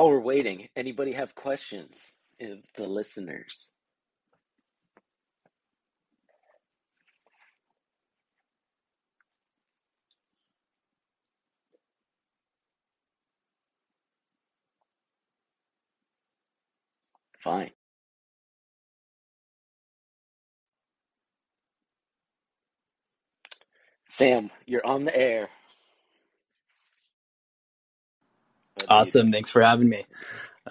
while we're waiting, anybody have questions? If the listeners. Fine. Sam, you're on the air. Awesome. Thanks for having me.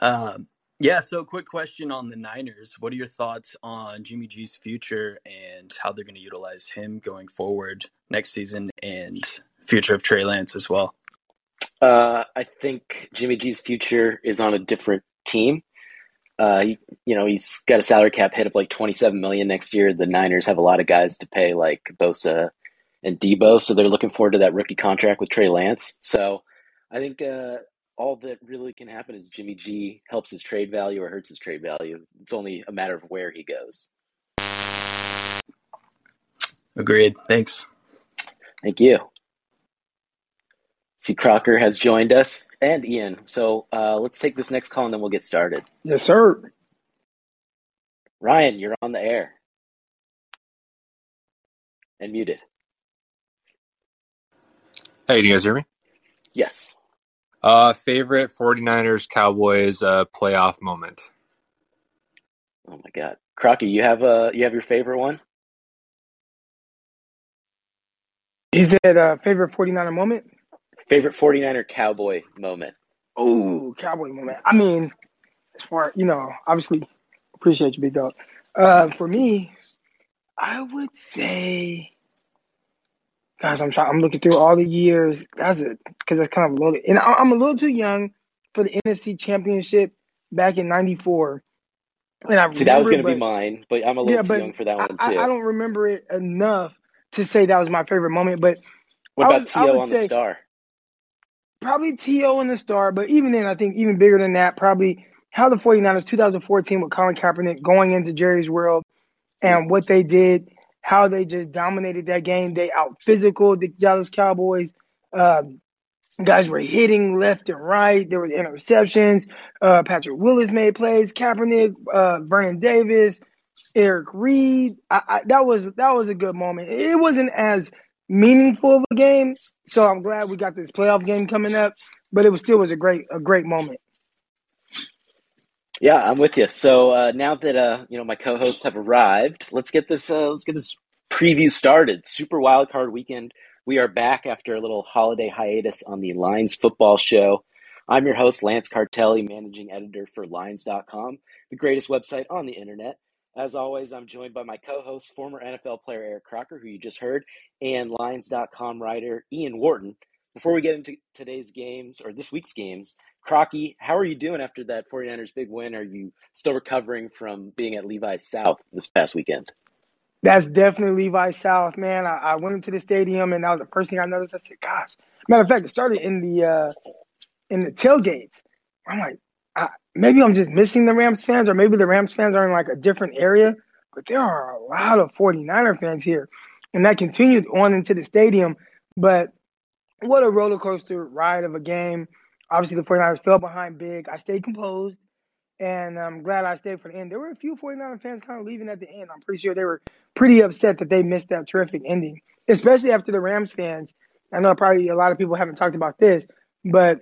Um, yeah, so quick question on the Niners. What are your thoughts on Jimmy G's future and how they're going to utilize him going forward next season and future of Trey Lance as well? Uh, I think Jimmy G's future is on a different team. Uh, he, you know, he's got a salary cap hit of like 27 million next year. The Niners have a lot of guys to pay, like Bosa and Deebo, so they're looking forward to that rookie contract with Trey Lance. So, I think uh, all that really can happen is Jimmy G helps his trade value or hurts his trade value. It's only a matter of where he goes. Agreed. Thanks. Thank you. See, Crocker has joined us and Ian. So uh, let's take this next call and then we'll get started. Yes, sir. Ryan, you're on the air and muted. Hey, do you guys hear me? Yes. Uh, favorite 49ers Cowboys uh, playoff moment. Oh my God, Crocky, you have a you have your favorite one? Is it a favorite 49er moment? Favorite 49er Cowboy moment? Oh, Cowboy moment. I mean, as far you know, obviously appreciate you, big dog. Uh, for me, I would say Guys, I'm trying. I'm looking through all the years. That's it, because that's kind of a loaded. And I'm a little too young for the NFC Championship back in '94. And I see that was going to be mine, but I'm a little yeah, too young for that one too. I, I, don't remember it enough to say that was my favorite moment. But what about T.O. on the star? Probably T.O. on the star, but even then, I think even bigger than that, probably how the 49ers 2014 with Colin Kaepernick going into Jerry's world and mm. what they did how they just dominated that game. They out physical the Dallas Cowboys. Um, guys were hitting left and right. There were interceptions. Uh, Patrick Willis made plays. Kaepernick, uh, Vernon Davis, Eric Reid. I, I, that was that was a good moment. It wasn't as meaningful of a game, so I'm glad we got this playoff game coming up. But it was still was a great a great moment. Yeah, I'm with you. So uh, now that uh, you know my co-hosts have arrived, let's get this uh, let's get this preview started. Super Wildcard Weekend. We are back after a little holiday hiatus on the Lines Football Show. I'm your host, Lance Cartelli, managing editor for Lines.com, the greatest website on the internet. As always, I'm joined by my co-host, former NFL player Eric Crocker, who you just heard, and Lines.com writer Ian Wharton. Before we get into today's games or this week's games, Crocky, how are you doing after that 49ers big win? Are you still recovering from being at Levi South this past weekend? That's definitely Levi South, man. I, I, went into the stadium and that was the first thing I noticed. I said, "Gosh!" Matter of fact, it started in the uh, in the tailgates. I'm like, I, maybe I'm just missing the Rams fans, or maybe the Rams fans are in like a different area. But there are a lot of 49er fans here, and that continued on into the stadium. But what a roller coaster ride of a game. Obviously, the 49ers fell behind big. I stayed composed, and I'm glad I stayed for the end. There were a few 49er fans kind of leaving at the end. I'm pretty sure they were pretty upset that they missed that terrific ending, especially after the Rams fans. I know probably a lot of people haven't talked about this, but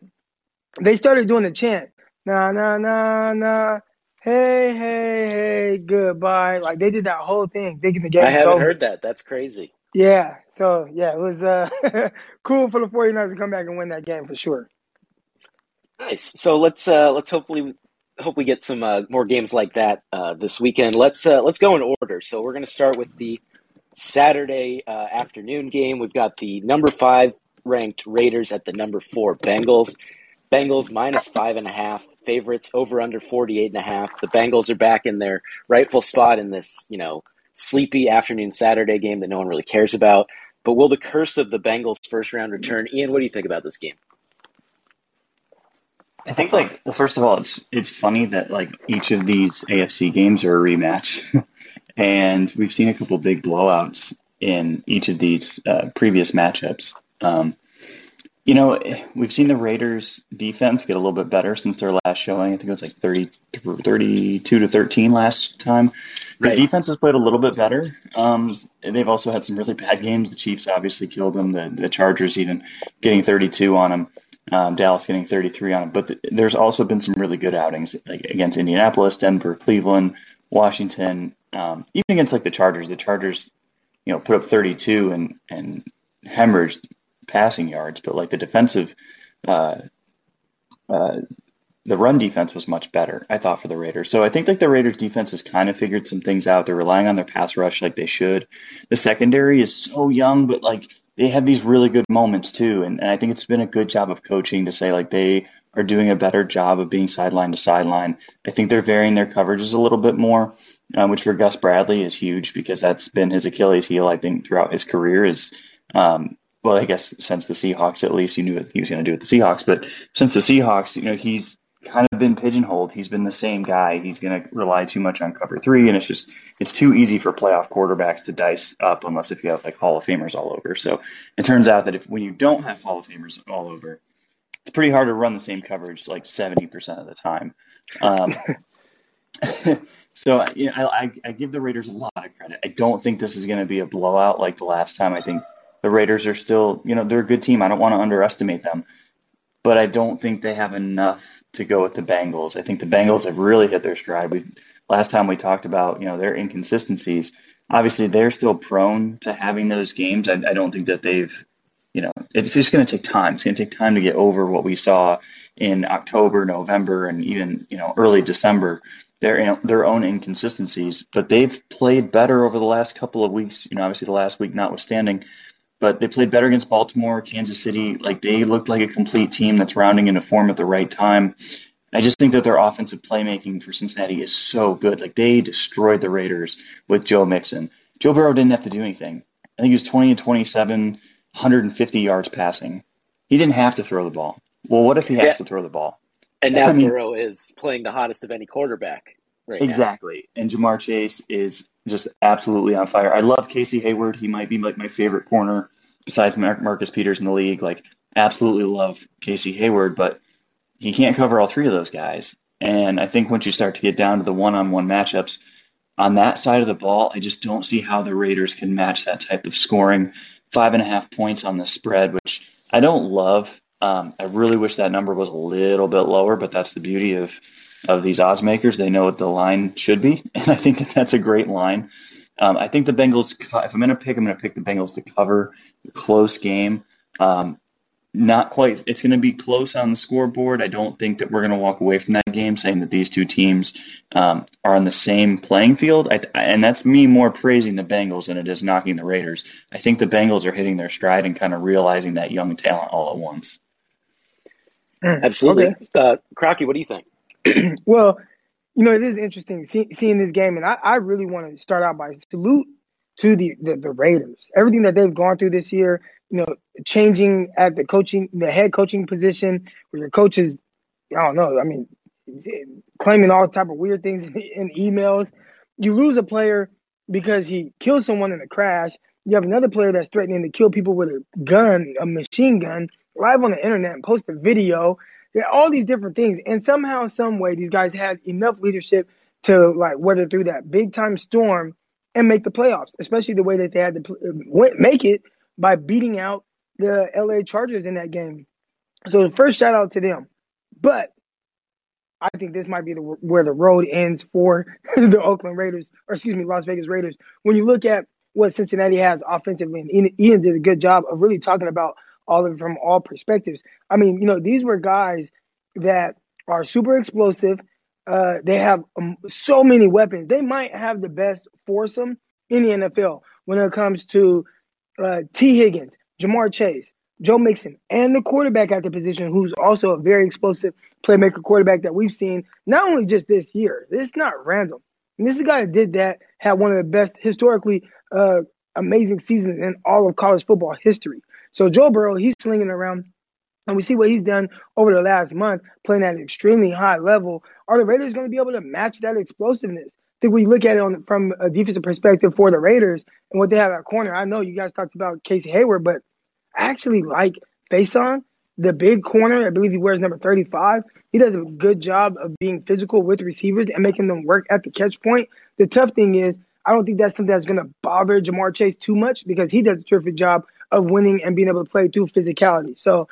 they started doing the chant, nah, nah, nah, nah, hey, hey, hey, goodbye. Like they did that whole thing, thinking the game I haven't over. heard that. That's crazy. Yeah. So yeah, it was uh, cool for the 49ers to come back and win that game for sure. Nice. So let's uh, let's hopefully hope we get some uh, more games like that uh, this weekend. Let's uh, let's go in order. So we're going to start with the Saturday uh, afternoon game. We've got the number five ranked Raiders at the number four Bengals. Bengals minus five and a half favorites over under 48 and a half. The Bengals are back in their rightful spot in this, you know, sleepy afternoon Saturday game that no one really cares about. But will the curse of the Bengals first round return? Ian, what do you think about this game? I think like well, first of all, it's it's funny that like each of these AFC games are a rematch, and we've seen a couple big blowouts in each of these uh, previous matchups. Um, You know, we've seen the Raiders defense get a little bit better since their last showing. I think it was like 30, 32 to 13 last time. The right. defense has played a little bit better. Um, they've also had some really bad games. The Chiefs obviously killed them. The, the Chargers even getting 32 on them. Um, Dallas getting 33 on them. But the, there's also been some really good outings like against Indianapolis, Denver, Cleveland, Washington, um, even against like the Chargers. The Chargers, you know, put up 32 and, and hemorrhaged passing yards, but like the defensive, uh, uh, the run defense was much better, I thought, for the Raiders. So I think like the Raiders defense has kind of figured some things out. They're relying on their pass rush like they should. The secondary is so young, but like they have these really good moments too. And, and I think it's been a good job of coaching to say like they are doing a better job of being sideline to sideline. I think they're varying their coverages a little bit more, uh, which for Gus Bradley is huge because that's been his Achilles heel, I think, throughout his career is um, well, I guess since the Seahawks, at least, you knew what he was going to do with the Seahawks. But since the Seahawks, you know, he's kind of been pigeonholed. He's been the same guy. He's going to rely too much on cover three, and it's just it's too easy for playoff quarterbacks to dice up unless if you have like Hall of Famers all over. So it turns out that if when you don't have Hall of Famers all over, it's pretty hard to run the same coverage like seventy percent of the time. Um, so you know, I, I give the Raiders a lot of credit. I don't think this is going to be a blowout like the last time. I think the Raiders are still, you know, they're a good team. I don't want to underestimate them, but I don't think they have enough to go with the Bengals. I think the Bengals have really hit their stride. We last time we talked about, you know, their inconsistencies. Obviously, they're still prone to having those games. I, I don't think that they've, you know, it's just going to take time. It's going to take time to get over what we saw in October, November, and even you know early December. Their their own inconsistencies, but they've played better over the last couple of weeks. You know, obviously the last week notwithstanding, but they played better against Baltimore, Kansas City. Like they looked like a complete team that's rounding into form at the right time. I just think that their offensive playmaking for Cincinnati is so good. Like they destroyed the Raiders with Joe Mixon. Joe Burrow didn't have to do anything. I think he was 20 and 27, 150 yards passing. He didn't have to throw the ball. Well, what if he has yeah. to throw the ball? And now I mean, Burrow is playing the hottest of any quarterback. Right exactly. Now. And Ja'Marr Chase is just absolutely on fire. I love Casey Hayward. He might be like my favorite corner besides Mar- Marcus Peters in the league. Like, absolutely love Casey Hayward, but he can't cover all three of those guys. And I think once you start to get down to the one-on-one matchups on that side of the ball, I just don't see how the Raiders can match that type of scoring. Five and a half points on the spread, which I don't love. Um, I really wish that number was a little bit lower, but that's the beauty of of these odds makers. They know what the line should be, and I think that that's a great line. Um, I think the Bengals. If I'm going to pick, I'm going to pick the Bengals to cover the close game. Um, not quite. It's going to be close on the scoreboard. I don't think that we're going to walk away from that game saying that these two teams um, are on the same playing field. I, and that's me more praising the Bengals than it is knocking the Raiders. I think the Bengals are hitting their stride and kind of realizing that young talent all at once. Absolutely, okay. uh, Crocky. What do you think? well, you know, it is interesting see, seeing this game, and I, I really want to start out by salute to the, the, the Raiders. Everything that they've gone through this year, you know, changing at the coaching, the head coaching position, where your coaches, I don't know, I mean, claiming all type of weird things in, in emails. You lose a player because he killed someone in a crash. You have another player that's threatening to kill people with a gun, a machine gun, live on the internet and post a video all these different things. And somehow, some way, these guys had enough leadership to like weather through that big time storm and make the playoffs, especially the way that they had to make it by beating out the LA Chargers in that game. So first shout out to them. But I think this might be the, where the road ends for the Oakland Raiders, or excuse me, Las Vegas Raiders. When you look at what Cincinnati has offensively, and Ian did a good job of really talking about all of from all perspectives. I mean, you know, these were guys that are super explosive. Uh, they have um, so many weapons. They might have the best foursome in the NFL when it comes to uh, Tee Higgins, Ja'Marr Chase, Joe Mixon, and the quarterback at the position, who's also a very explosive playmaker quarterback that we've seen not only just this year. It's not random. And this is a guy that did that, had one of the best historically uh, amazing seasons in all of college football history. So Joe Burrow, he's slinging around. And we see what he's done over the last month, playing at an extremely high level. Are the Raiders going to be able to match that explosiveness? I think we look at it on, from a defensive perspective for the Raiders and what they have at corner. I know you guys talked about Casey Hayward, but I actually like Facyson the big corner. I believe he wears number 35. He does a good job of being physical with receivers and making them work at the catch point. The tough thing is, I don't think that's something that's going to bother Ja'Marr Chase too much because he does a terrific job of winning and being able to play through physicality. So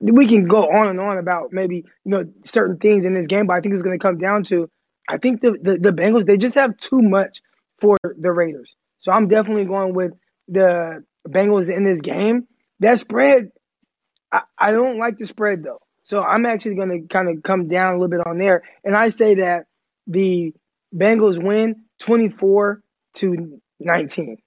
we can go on and on about maybe you know certain things in this game, but I think it's going to come down to I think the, the the Bengals they just have too much for the Raiders. So I'm definitely going with the Bengals in this game. That spread, I, I don't like the spread though. So I'm actually going to kind of come down a little bit on there, and I say that the Bengals win 24 to 19.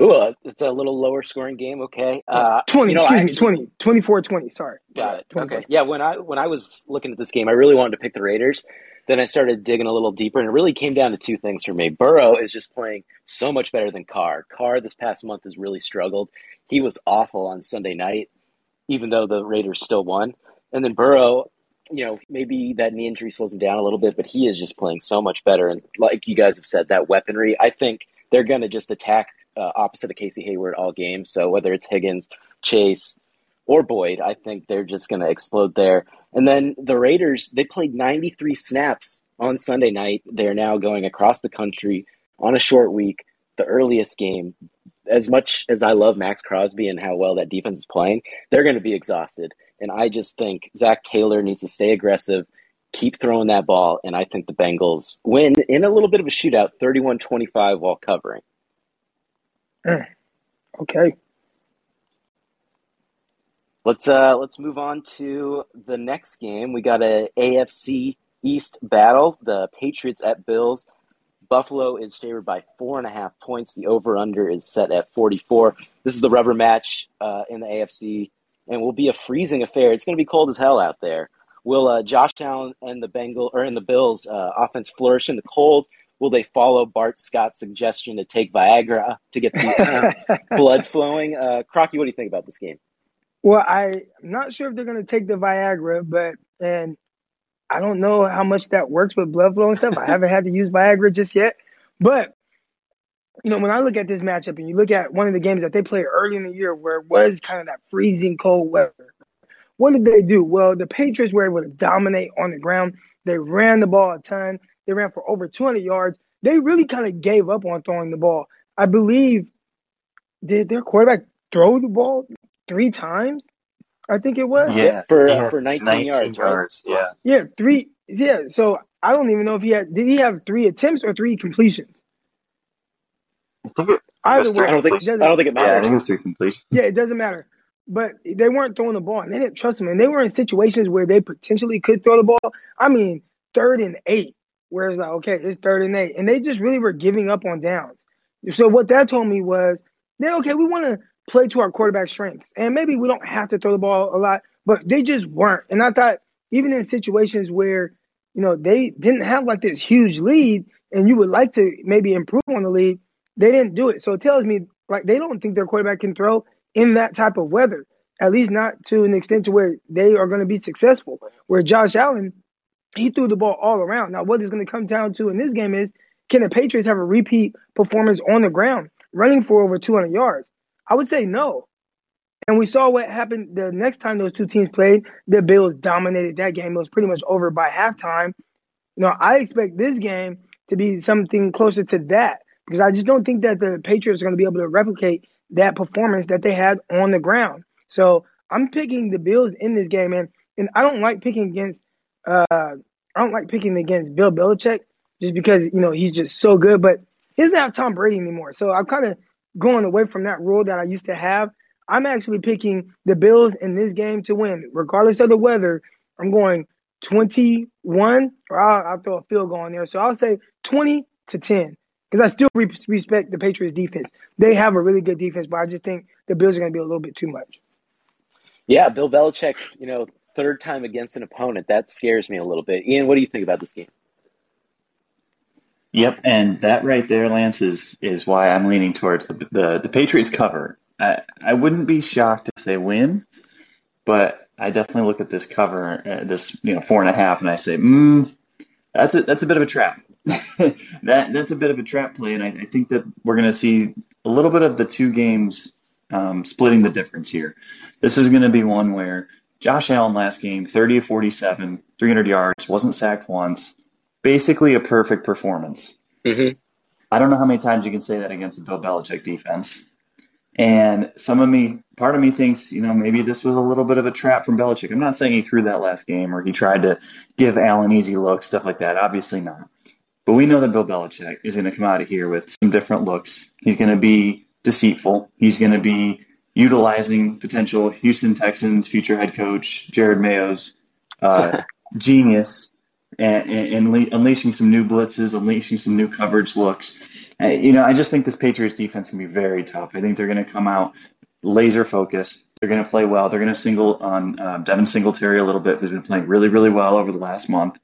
Ooh, uh, it's a little lower scoring game. Okay. Uh, 20, you know, excuse me, 20, 24 20. Sorry. Got it. Okay. Yeah. When I, when I was looking at this game, I really wanted to pick the Raiders. Then I started digging a little deeper, and it really came down to two things for me. Burrow is just playing so much better than Carr. Carr this past month has really struggled. He was awful on Sunday night, even though the Raiders still won. And then Burrow, you know, maybe that knee injury slows him down a little bit, but he is just playing so much better. And like you guys have said, that weaponry, I think they're going to just attack uh, opposite of Casey Hayward all game. So whether it's Higgins, Chase, or Boyd, I think they're just going to explode there. And then the Raiders, they played 93 snaps on Sunday night. They're now going across the country on a short week, the earliest game. As much as I love Maxx Crosby and how well that defense is playing, they're going to be exhausted. And I just think Zac Taylor needs to stay aggressive, keep throwing that ball, and I think the Bengals win in a little bit of a shootout, 31 25 while covering. Okay. Let's uh let's move on to the next game. We got a AFC East battle. The Patriots at Bills. Buffalo is favored by four and a half points. The over under is set at 44. This is the rubber match uh, in the AFC and will be a freezing affair. It's going to be cold as hell out there. Will uh, Josh Allen and the Bengal or in the Bills uh, offense flourish in the cold? Will they follow Bart Scott's suggestion to take Viagra to get the uh, blood flowing? Uh, Crocky, what do you think about this game? Well, I'm not sure if they're going to take the Viagra, but and I don't know how much that works with blood flow and stuff. I haven't had to use Viagra just yet, but you know, when I look at this matchup and you look at one of the games that they played early in the year where it was kind of that freezing cold weather, what did they do? Well, the Patriots were able to dominate on the ground. They ran the ball a ton. They ran for over 200 yards. They really kind of gave up on throwing the ball. I believe did their quarterback throw the ball three times? I think it was. Yeah, for uh, for 19, 19 yards, yards right? Yeah. Yeah, three. Yeah, so I don't even know if he had. Did he have three attempts or three completions? I think it. Either way, I don't think. I don't think it matters. Yeah, I think it was three completions. Yeah, it doesn't matter. But they weren't throwing the ball, and they didn't trust him. And they were in situations where they potentially could throw the ball. I mean, third and eight where it's like, okay, it's third and eight. And they just really were giving up on downs. So what that told me was, then okay, we want to play to our quarterback strengths. And maybe we don't have to throw the ball a lot, but they just weren't. And I thought even in situations where, you know, they didn't have like this huge lead and you would like to maybe improve on the lead, they didn't do it. So it tells me like they don't think their quarterback can throw in that type of weather, at least not to an extent to where they are going to be successful. Where Josh Allen he threw the ball all around. Now, what it's going to come down to in this game is can the Patriots have a repeat performance on the ground, running for over 200 yards? I would say no. And we saw what happened the next time those two teams played. The Bills dominated that game. It was pretty much over by halftime. You know, I expect this game to be something closer to that because I just don't think that the Patriots are going to be able to replicate that performance that they had on the ground. So I'm picking the Bills in this game, and and I don't like picking against uh, I don't like picking against Bill Belichick just because you know he's just so good, but he doesn't have Tom Brady anymore. So I'm kind of going away from that rule that I used to have. I'm actually picking the Bills in this game to win, regardless of the weather. I'm going 21, or I'll, I'll throw a field goal in there. So I'll say 20 to 10 because I still re- respect the Patriots defense. They have a really good defense, but I just think the Bills are going to be a little bit too much. Yeah, Bill Belichick, you know, third time against an opponent. That scares me a little bit. Ian, what do you think about this game? Yep, and that right there, Lance, is is why I'm leaning towards the the, the Patriots cover. I, I wouldn't be shocked if they win, but I definitely look at this cover, uh, this you know four and a half, and I say, mm, that's a that's a bit of a trap. that that's a bit of a trap play, and I, I think that we're going to see a little bit of the two games um, splitting the difference here. This is going to be one where Josh Allen last game, 30 of 47, 300 yards, wasn't sacked once. Basically a perfect performance. Mm-hmm. I don't know how many times you can say that against a Bill Belichick defense. And some of me, part of me thinks, you know, maybe this was a little bit of a trap from Belichick. I'm not saying he threw that last game or he tried to give Allen easy looks, stuff like that. Obviously not. But we know that Bill Belichick is going to come out of here with some different looks. He's going to be deceitful. He's going to be utilizing potential Houston Texans future head coach Jerod Mayo's uh, genius and, and, and, unleashing some new blitzes, unleashing some new coverage looks. Uh, you know, I just think this Patriots defense can be very tough. I think they're going to come out laser focused. They're going to play well. They're going to single on uh, Devin Singletary a little bit, who's been playing really, really well over the last month.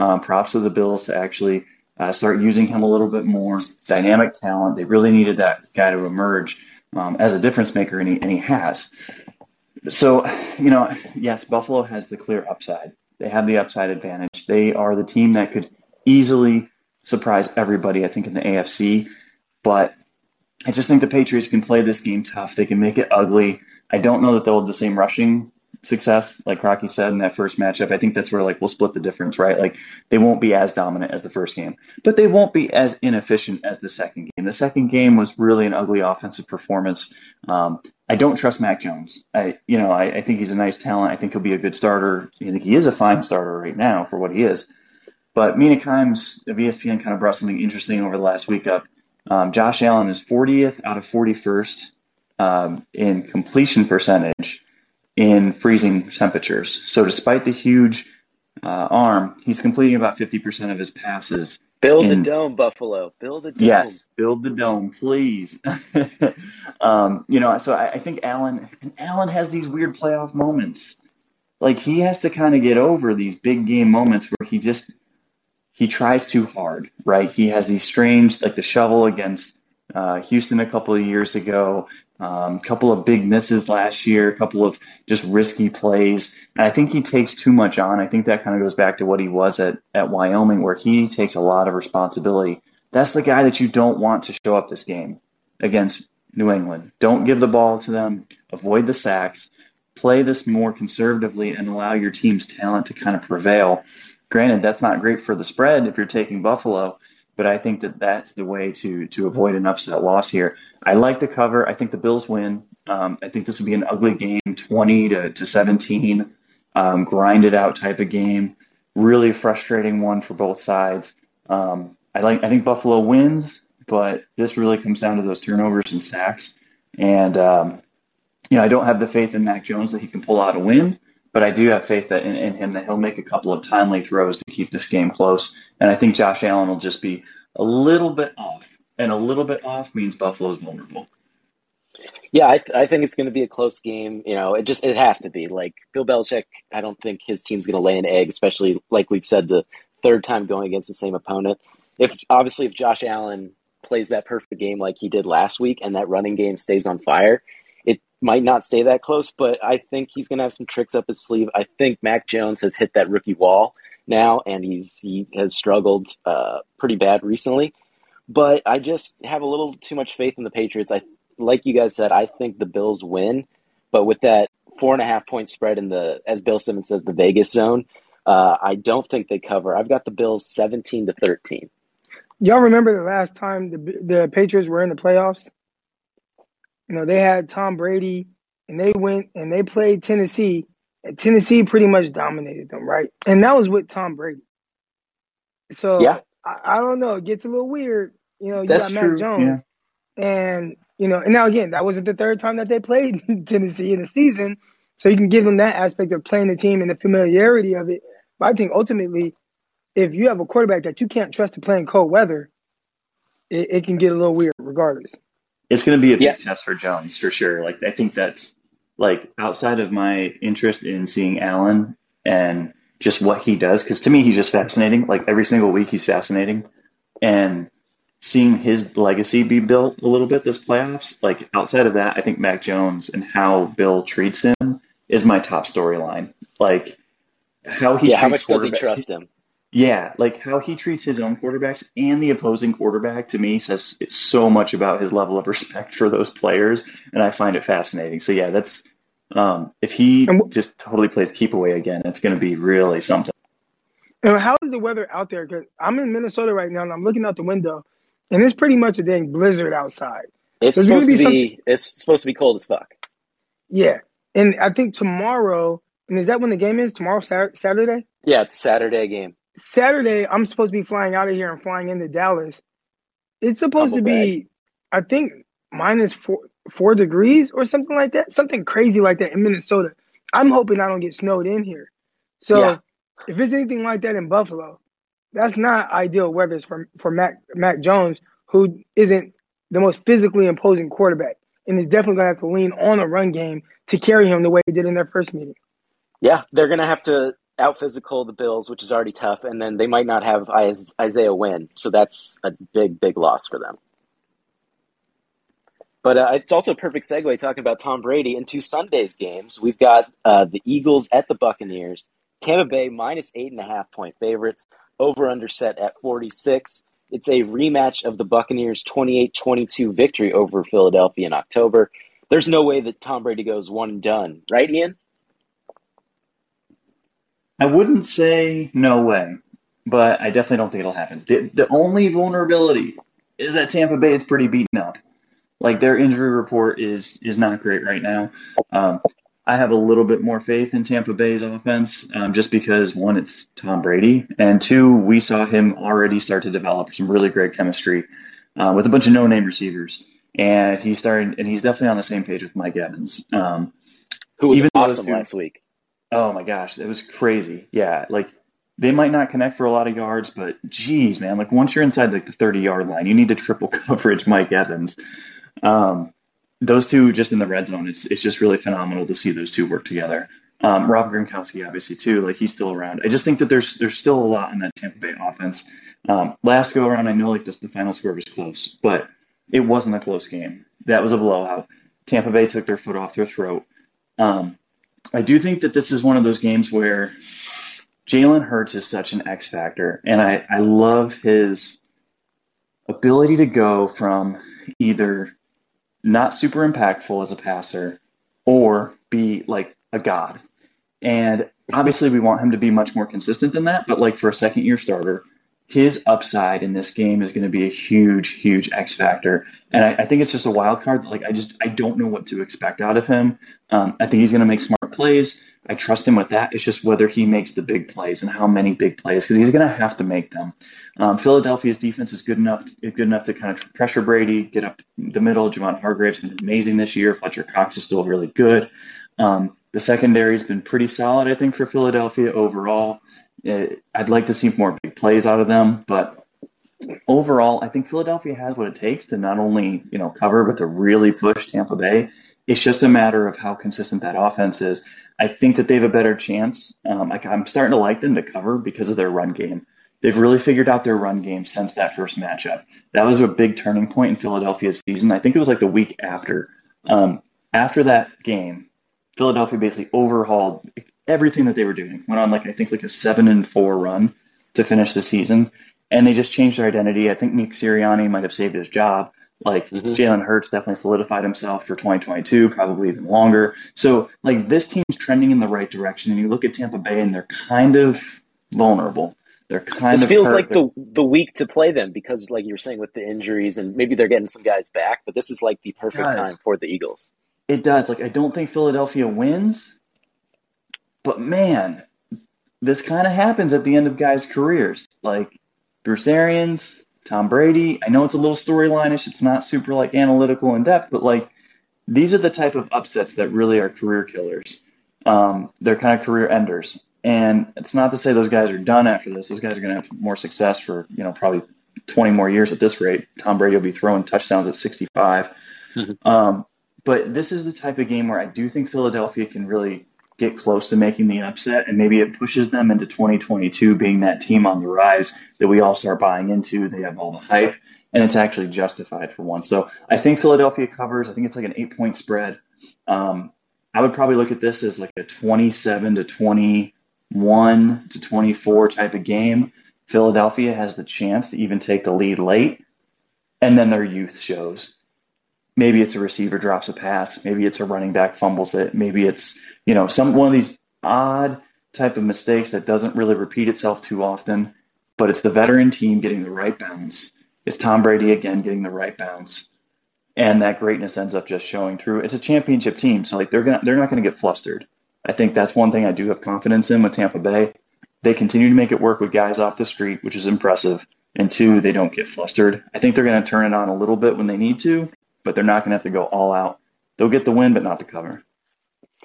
Um, props to the Bills to actually uh, start using him a little bit more. Dynamic talent. They really needed that guy to emerge um, as a difference maker, and he, and he has. So, you know, yes, Buffalo has the clear upside. They have the upside advantage. They are the team that could easily surprise everybody, I think, in the AFC. But I just think the Patriots can play this game tough. They can make it ugly. I don't know that they'll have the same rushing success, like Rocky said in that first matchup. I think that's where like we'll split the difference, right? Like they won't be as dominant as the first game, but they won't be as inefficient as the second game. The second game was really an ugly offensive performance. Um, I don't trust Mac Jones. I, you know, I, I think he's a nice talent. I think he'll be a good starter. I think he is a fine starter right now for what he is. But Mina Kimes of ESPN kind of brought something interesting over the last week up. Um, Josh Allen is 40th out of 41st um, in completion percentage in freezing temperatures. So despite the huge uh, arm, he's completing about 50% of his passes. Build in, the dome, Buffalo. Build the dome. Yes, build the dome, please. um, you know, so I, I think Allen, and Allen has these weird playoff moments. Like he has to kind of get over these big game moments where he just he tries too hard, right? He has these strange, like the shovel against uh, Houston a couple of years ago. Um, couple of big misses last year, a couple of just risky plays. And I think he takes too much on. I think that kind of goes back to what he was at, at Wyoming, where he takes a lot of responsibility. That's the guy that you don't want to show up this game against New England. Don't give the ball to them. Avoid the sacks. Play this more conservatively and allow your team's talent to kind of prevail. Granted, that's not great for the spread if you're taking Buffalo, but I think that that's the way to to avoid an upset loss here. I like the cover. I think the Bills win. Um, I think this would be an ugly game, 20 to, to 17, um, grinded out type of game. Really frustrating one for both sides. Um, I like. I think Buffalo wins, but this really comes down to those turnovers and sacks. And um, you know, I don't have the faith in Mac Jones that he can pull out a win. But I do have faith that in, in him that he'll make a couple of timely throws to keep this game close. And I think Josh Allen will just be a little bit off. And a little bit off means Buffalo's vulnerable. Yeah, I, th- I think it's going to be a close game. You know, it just it has to be. Like Bill Belichick, I don't think his team's going to lay an egg, especially like we've said the third time going against the same opponent. If obviously if Josh Allen plays that perfect game like he did last week and that running game stays on fire, it might not stay that close, but I think he's going to have some tricks up his sleeve. I think Mac Jones has hit that rookie wall now, and he's he has struggled uh, pretty bad recently. But I just have a little too much faith in the Patriots. I like you guys said, I think the Bills win, but with that four and a half point spread in the, as Bill Simmons says, the Vegas zone, uh, I don't think they cover. I've got the Bills seventeen to thirteen. Y'all remember the last time the the Patriots were in the playoffs? You know, they had Tom Brady and they went and they played Tennessee Tennessee pretty much dominated them, right? And that was with Tom Brady. So yeah. I, I don't know. It gets a little weird. You know, you That's got Mac Jones. Yeah. And, you know, and now again, that wasn't the third time that they played Tennessee in the season. So you can give them that aspect of playing the team and the familiarity of it. But I think ultimately, if you have a quarterback that you can't trust to play in cold weather, it, it can get a little weird regardless it's going to be a big yeah. test for Jones for sure. Like I think that's like outside of my interest in seeing Allen and just what he does, because to me he's just fascinating. Like every single week he's fascinating, and seeing his legacy be built a little bit this playoffs. Like outside of that, I think Mac Jones and how Bill treats him is my top storyline. Like how he yeah, how much does he trust him? Yeah, like how he treats his own quarterbacks and the opposing quarterback to me says so much about his level of respect for those players, and I find it fascinating. So yeah, that's um, if he just totally plays keep away again, it's going to be really something. And how is the weather out there? Because I'm in Minnesota right now, and I'm looking out the window, and it's pretty much a dang blizzard outside. It's supposed to be. Some... It's supposed to be cold as fuck. Yeah, and I think tomorrow. And is that when the game is? Tomorrow, Saturday? Yeah, it's a Saturday game. Saturday, I'm supposed to be flying out of here and flying into Dallas. It's supposed Double to be, bag. I think, minus four four degrees or something like that, something crazy like that in Minnesota. I'm hoping I don't get snowed in here. So yeah. if it's anything like that in Buffalo, that's not ideal weather for for Mac Mac Jones, who isn't the most physically imposing quarterback, and is definitely gonna have to lean on a run game to carry him the way he did in their first meeting. Yeah, they're gonna have to out physical the Bills, which is already tough, and then they might not have Isaiah Wynn, so that's a big, big loss for them. But uh, it's also a perfect segue talking about Tom Brady into Sunday's games. We've got uh, the Eagles at the Buccaneers, Tampa Bay minus eight and a half point favorites, over under set at 46. It's a rematch of the Buccaneers' 28 22 victory over Philadelphia in October. There's no way that Tom Brady goes one and done, right, Ian? I wouldn't say no way, but I definitely don't think it'll happen. The, the only vulnerability is that Tampa Bay is pretty beaten up. Like their injury report is is not great right now. Um, I have a little bit more faith in Tampa Bay's offense, um, just because one, it's Tom Brady, and two, we saw him already start to develop some really great chemistry uh, with a bunch of no-name receivers, and he's starting, and he's definitely on the same page with Mike Evans, um, who was awesome two, last week. Oh my gosh, it was crazy. Yeah, like they might not connect for a lot of yards, but geez, man, like once you're inside like the 30 yard line, you need to triple coverage Mike Evans. Um, those two just in the red zone, it's it's just really phenomenal to see those two work together. Um, Rob Gronkowski, obviously too, like he's still around. I just think that there's there's still a lot in that Tampa Bay offense. Um, last go around, I know like this, the final score was close, but it wasn't a close game. That was a blowout. Tampa Bay took their foot off their throat. Um, I do think that this is one of those games where Jalen Hurts is such an X factor, and I, I love his ability to go from either not super impactful as a passer or be like a god. And obviously, we want him to be much more consistent than that, but like for a second year starter, his upside in this game is going to be a huge, huge X factor. And I, I, think it's just a wild card. Like I just, I don't know what to expect out of him. Um, I think he's going to make smart plays. I trust him with that. It's just whether he makes the big plays and how many big plays, because he's going to have to make them. Um, Philadelphia's defense is good enough, good enough to kind of pressure Brady, get up the middle. Javon Hargrave's been amazing this year. Fletcher Cox is still really good. Um, the secondary's been pretty solid, I think, for Philadelphia overall. Uh, I'd like to see more big plays out of them, but overall, I think Philadelphia has what it takes to not only you know cover, but to really push Tampa Bay. It's just a matter of how consistent that offense is. I think that they have a better chance. Um, like I'm starting to like them to cover because of their run game. They've really figured out their run game since that first matchup. That was a big turning point in Philadelphia's season. I think it was like the week after. Um, after that game, Philadelphia basically overhauled everything that they were doing. Went on like I think like a seven and four run to finish the season, and they just changed their identity. I think Nick Sirianni might have saved his job. Like mm-hmm. Jalen Hurts definitely solidified himself for 2022, probably even longer. So like this team's trending in the right direction, and you look at Tampa Bay, and they're kind of vulnerable. They're kind of. this of feels like the the week to play them because, like you were saying, with the injuries and maybe they're getting some guys back, but this is like the perfect time for the Eagles. It does. Like I don't think Philadelphia wins, but man, this kind of happens at the end of guys' careers. Like Bruce Arians, Tom Brady. I know it's a little storylinish. It's not super like analytical in depth, but like these are the type of upsets that really are career killers. Um, they're kind of career enders. And it's not to say those guys are done after this. Those guys are going to have more success for, you know, probably 20 more years at this rate. Tom Brady will be throwing touchdowns at 65. Mm-hmm. Um, but this is the type of game where I do think Philadelphia can really get close to making the upset, and maybe it pushes them into 2022 being that team on the rise that we all start buying into. They have all the hype, and it's actually justified for once. So I think Philadelphia covers. I think it's like an eight point spread. Um, I would probably look at this as like a 27 to 21 to 24 type of game. Philadelphia has the chance to even take the lead late, and then their youth shows. Maybe it's a receiver drops a pass. Maybe it's a running back fumbles it. Maybe it's, you know, some one of these odd type of mistakes that doesn't really repeat itself too often, but it's the veteran team getting the right balance. It's Tom Brady again getting the right balance. And that greatness ends up just showing through. It's a championship team, so like they're gonna they're not gonna get flustered. I think that's one thing I do have confidence in with Tampa Bay. They continue to make it work with guys off the street, which is impressive. And two, they don't get flustered. I think they're going to turn it on a little bit when they need to, but they're not going to have to go all out. They'll get the win, but not the cover.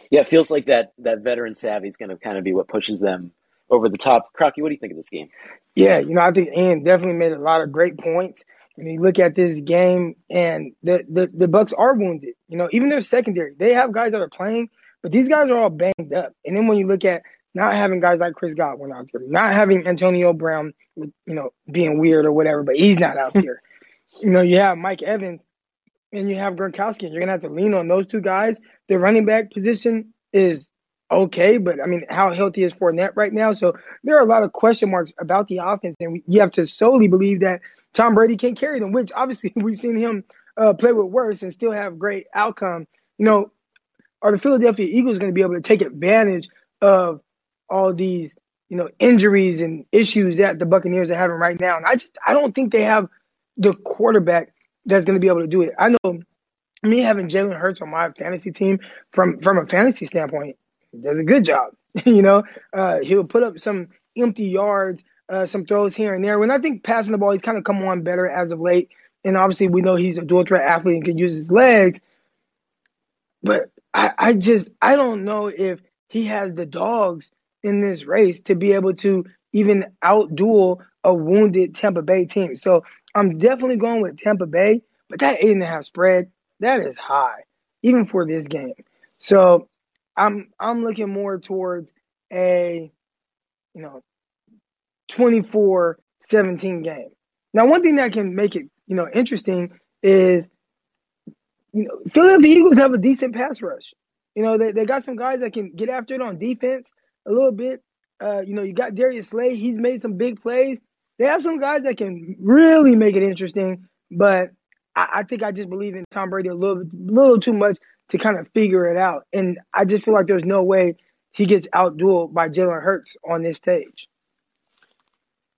Yeah, it feels like that that veteran savvy is going to kind of be what pushes them over the top. Crocky, what do you think of this game? Yeah, you know, I think Ian definitely made a lot of great points. When you look at this game, and the, the the Bucs are wounded. You know, even their secondary, they have guys that are playing, but these guys are all banged up. And then when you look at not having guys like Chris Godwin out there, not having Antonio Brown, you know, being weird or whatever, but he's not out there. You know, you have Mike Evans and you have Gronkowski, and you're gonna have to lean on those two guys. The running back position is okay, but I mean, how healthy is Fournette right now? So there are a lot of question marks about the offense, and you have to solely believe that Tom Brady can carry them. Which obviously we've seen him uh, play with worse and still have great outcome. You know, are the Philadelphia Eagles going to be able to take advantage of all these, you know, injuries and issues that the Buccaneers are having right now? And I just, I don't think they have the quarterback that's going to be able to do it. I know me having Jalen Hurts on my fantasy team from, from a fantasy standpoint, does a good job. you know, uh, he'll put up some empty yards, uh, some throws here and there. When I think passing the ball, he's kind of come on better as of late. And obviously, we know he's a dual threat athlete and can use his legs. But I, I just I don't know if he has the dogs in this race to be able to even outduel a wounded Tampa Bay team. So I'm definitely going with Tampa Bay, but that eight and a half spread, that is high, even for this game. So I'm I'm looking more towards a you know 24-17 game. Now one thing that can make it, you know, interesting is you know, Philadelphia Eagles have a decent pass rush. You know, they, they got some guys that can get after it on defense a little bit. Uh, you know, you got Darius Slay. He's made some big plays. They have some guys that can really make it interesting, but I, I think I just believe in Tom Brady a little, little too much to kind of figure it out. And I just feel like there's no way he gets outdueled by Jalen Hurts on this stage.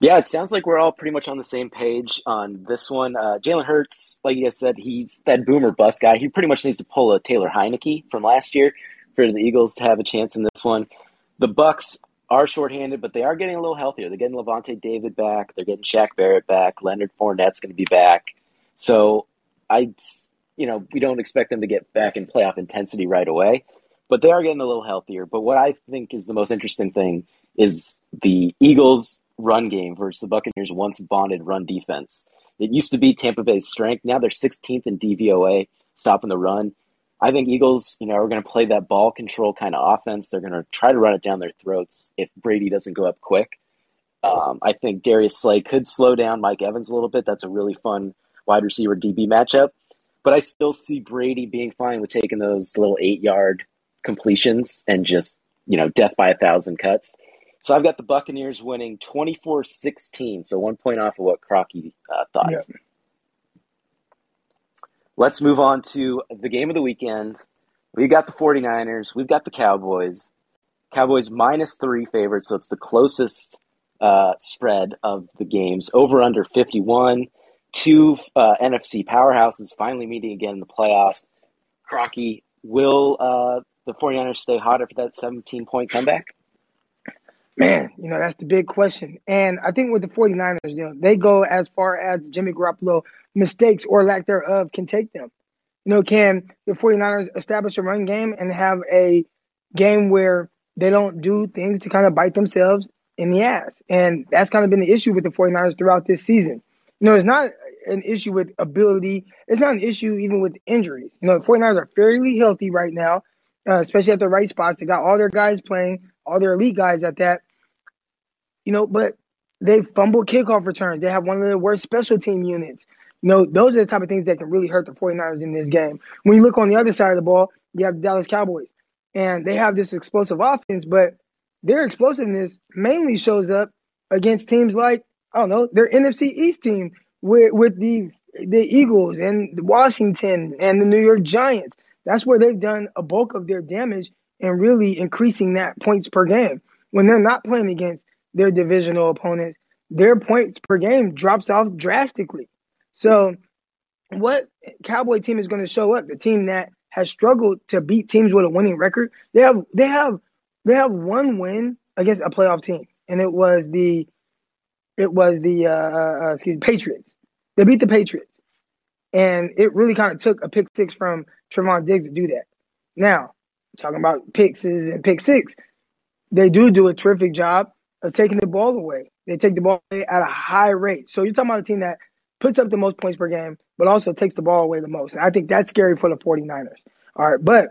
Yeah, it sounds like we're all pretty much on the same page on this one. Uh, Jalen Hurts, like you guys said, he's that boomer bust guy. He pretty much needs to pull a Taylor Heinicke from last year for the Eagles to have a chance in this one. The Bucs are shorthanded, but they are getting a little healthier. They're getting Lavonte David back. They're getting Shaq Barrett back. Leonard Fournette's going to be back. So I, you know, we don't expect them to get back in playoff intensity right away, but they are getting a little healthier. But what I think is the most interesting thing is the Eagles run game versus the Buccaneers' once bonded run defense. It used to be Tampa Bay's strength. Now they're 16th in DVOA, stopping the run. I think Eagles, you know, are going to play that ball control kind of offense. They're going to try to run it down their throats if Brady doesn't go up quick. Um, I think Darius Slay could slow down Mike Evans a little bit. That's a really fun wide receiver DB matchup. But I still see Brady being fine with taking those little eight yard completions and just, you know, death by a thousand cuts. So I've got the Buccaneers winning 24 16. So one point off of what Crocky uh, thought. Yeah. Let's move on to the game of the weekend. We've got the 49ers. We've got the Cowboys. Cowboys minus three favorites. So it's the closest uh, spread of the games. Over under 51. Two uh, NFC powerhouses finally meeting again in the playoffs. Crocky, will uh, the 49ers stay hot after that 17 point comeback? Man, you know, that's the big question. And I think with the 49ers, you know, they go as far as Jimmy Garoppolo mistakes or lack thereof can take them. You know, can the 49ers establish a run game and have a game where they don't do things to kind of bite themselves in the ass? And that's kind of been the issue with the 49ers throughout this season. You know, it's not an issue with ability. It's not an issue even with injuries. You know, the 49ers are fairly healthy right now, uh, especially at the right spots. They got all their guys playing all their elite guys at that. You know, but they fumble kickoff returns. They have one of the worst special team units. You know, those are the type of things that can really hurt the 49ers in this game. When you look on the other side of the ball, you have the Dallas Cowboys. And they have this explosive offense, but their explosiveness mainly shows up against teams like I don't know, their NFC East team with with the the Eagles and Washington and the New York Giants. That's where they've done a bulk of their damage and really increasing that points per game. When they're not playing against their divisional opponents, their points per game drops off drastically. So, what Cowboy team is going to show up? The team that has struggled to beat teams with a winning record. They have they have they have one win against a playoff team, and it was the it was the uh, uh, uh, excuse me, Patriots. They beat the Patriots, and it really kind of took a pick six from Trevon Diggs to do that. Now, talking about picks and pick six, they do do a terrific job of taking the ball away. They take the ball away at a high rate. So you're talking about a team that puts up the most points per game, but also takes the ball away the most. And I think that's scary for the 49ers. All right, but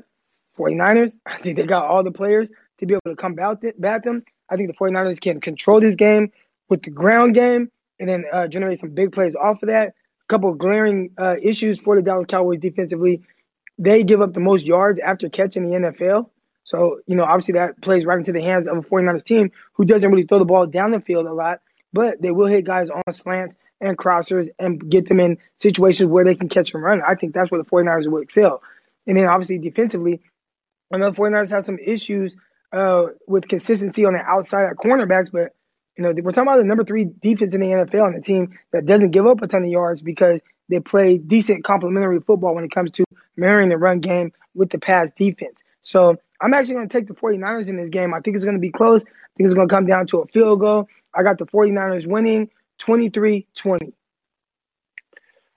49ers, I think they got all the players to be able to come back them. I think the 49ers can control this game with the ground game and then uh, generate some big plays off of that. A couple of glaring uh, issues for the Dallas Cowboys defensively. They give up the most yards after catching the NFL. So, you know, obviously that plays right into the hands of a 49ers team who doesn't really throw the ball down the field a lot, but they will hit guys on slants and crossers and get them in situations where they can catch and run. I think that's where the 49ers will excel. And then obviously defensively, I know the 49ers have some issues uh, with consistency on the outside at cornerbacks, but you know, we're talking about the number three defense in the NFL and a team that doesn't give up a ton of yards because they play decent complementary football when it comes to marrying the run game with the pass defense. So I'm actually going to take the 49ers in this game. I think it's going to be close. I think it's going to come down to a field goal. I got the 49ers winning 23 20.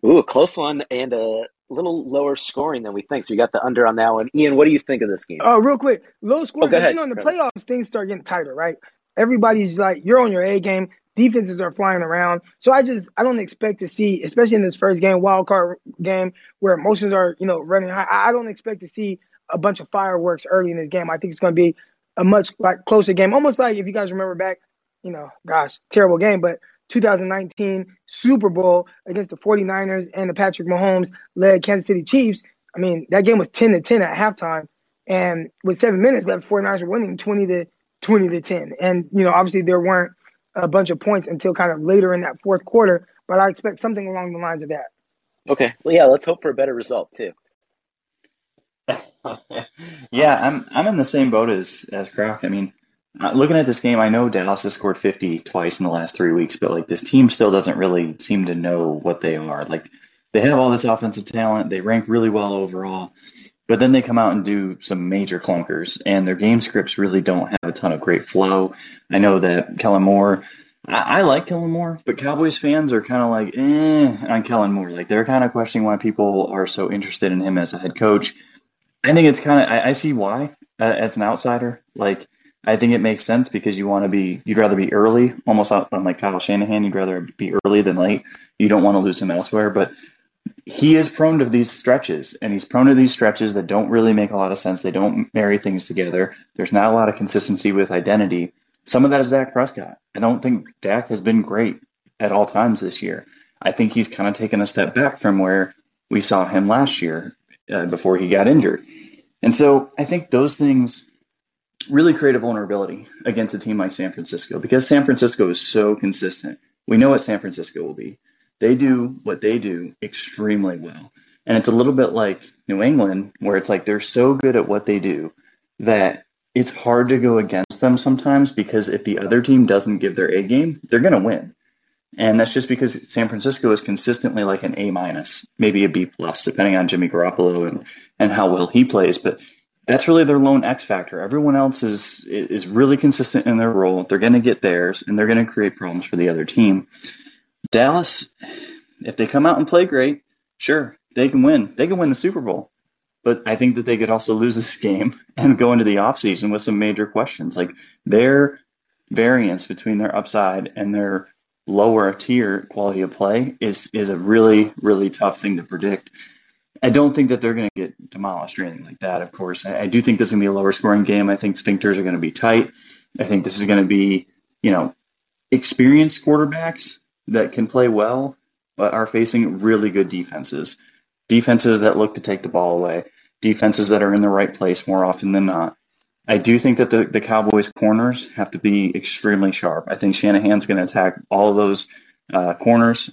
Ooh, a close one and a little lower scoring than we think. So you got the under on that one. Ian, what do you think of this game? Oh, real quick. Low scoring. Oh, you know, in the playoffs, things start getting tighter, right? Everybody's like, you're on your A game. Defenses are flying around. So I just, I don't expect to see, especially in this first game, wild card game, where emotions are, you know, running high. I don't expect to see a bunch of fireworks early in this game. I think it's going to be a much like closer game. Almost like if you guys remember back, you know, gosh, terrible game, but 2019 Super Bowl against the 49ers and the Patrick Mahomes led Kansas City Chiefs. I mean, that game was 10 to 10 at halftime. And with seven minutes left, 49ers were winning 20 to 20 to 10. And, you know, obviously there weren't a bunch of points until kind of later in that fourth quarter, but I expect something along the lines of that. Okay. Well, yeah, let's hope for a better result too. yeah, I'm I'm in the same boat as as Croc. I mean, uh, looking at this game, I know Dallas has scored 50 twice in the last three weeks, but like this team still doesn't really seem to know what they are. Like they have all this offensive talent, they rank really well overall, but then they come out and do some major clunkers, and their game scripts really don't have a ton of great flow. I know that Kellen Moore. I, I like Kellen Moore, but Cowboys fans are kind of like, eh, on Kellen Moore. Like they're kind of questioning why people are so interested in him as a head coach. I think it's kind of, I, I see why uh, as an outsider. Like, I think it makes sense because you want to be, you'd rather be early, almost like Kyle Shanahan, you'd rather be early than late. You don't want to lose him elsewhere, but he is prone to these stretches and he's prone to these stretches that don't really make a lot of sense. They don't marry things together. There's not a lot of consistency with identity. Some of that is Dak Prescott. I don't think Dak has been great at all times this year. I think he's kind of taken a step back from where we saw him last year uh, before he got injured. And so I think those things really create a vulnerability against a team like San Francisco because San Francisco is so consistent. We know what San Francisco will be. They do what they do extremely well. And it's a little bit like New England, where it's like they're so good at what they do that it's hard to go against them sometimes because if the other team doesn't give their A game, they're going to win. And that's just because San Francisco is consistently like an A minus, maybe a B plus, depending on Jimmy Garoppolo and, and how well he plays. But that's really their lone X factor. Everyone else is is really consistent in their role. They're going to get theirs, and they're going to create problems for the other team. Dallas, if they come out and play great, sure they can win. They can win the Super Bowl. But I think that they could also lose this game and go into the offseason with some major questions. Like their variance between their upside and their lower tier quality of play is is a really really tough thing to predict. I don't think that they're going to get demolished or anything like that. Of course, I, I do think this is going to be a lower scoring game. I think sphincters are going to be tight. I think this is going to be you know experienced quarterbacks that can play well, but are facing really good defenses. Defenses that look to take the ball away. Defenses that are in the right place more often than not. I do think that the, the Cowboys corners have to be extremely sharp. I think Shanahan's going to attack all those uh, corners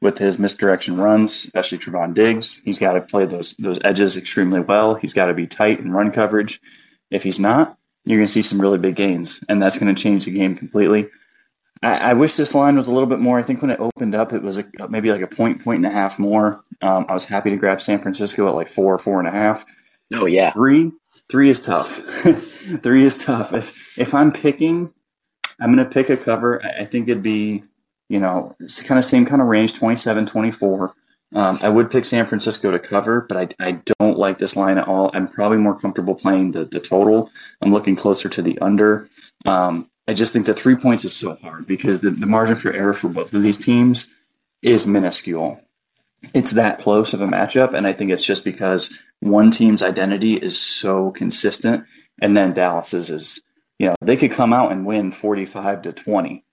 with his misdirection runs, especially Trevon Diggs. He's got to play those those edges extremely well. He's got to be tight in run coverage. If he's not, you're going to see some really big gains, and that's going to change the game completely. I, I, wish this line was a little bit more. I think when it opened up, it was a, maybe like a point, point and a half more. Um, I was happy to grab San Francisco at like four, four and a half. Oh yeah, three, three is tough. three is tough. If if I'm picking, I'm going to pick a cover. I think it'd be you know, it's kind of same kind of range, 27, 24. Um, I would pick San Francisco to cover, but I, I don't like this line at all. I'm probably more comfortable playing the, the total. I'm looking closer to the under. Um, I just think that three points is so hard because the, the margin for error for both of these teams is minuscule. It's that close of a matchup, and I think it's just because one team's identity is so consistent, and then Dallas's is, you know, they could come out and win 45 to 20.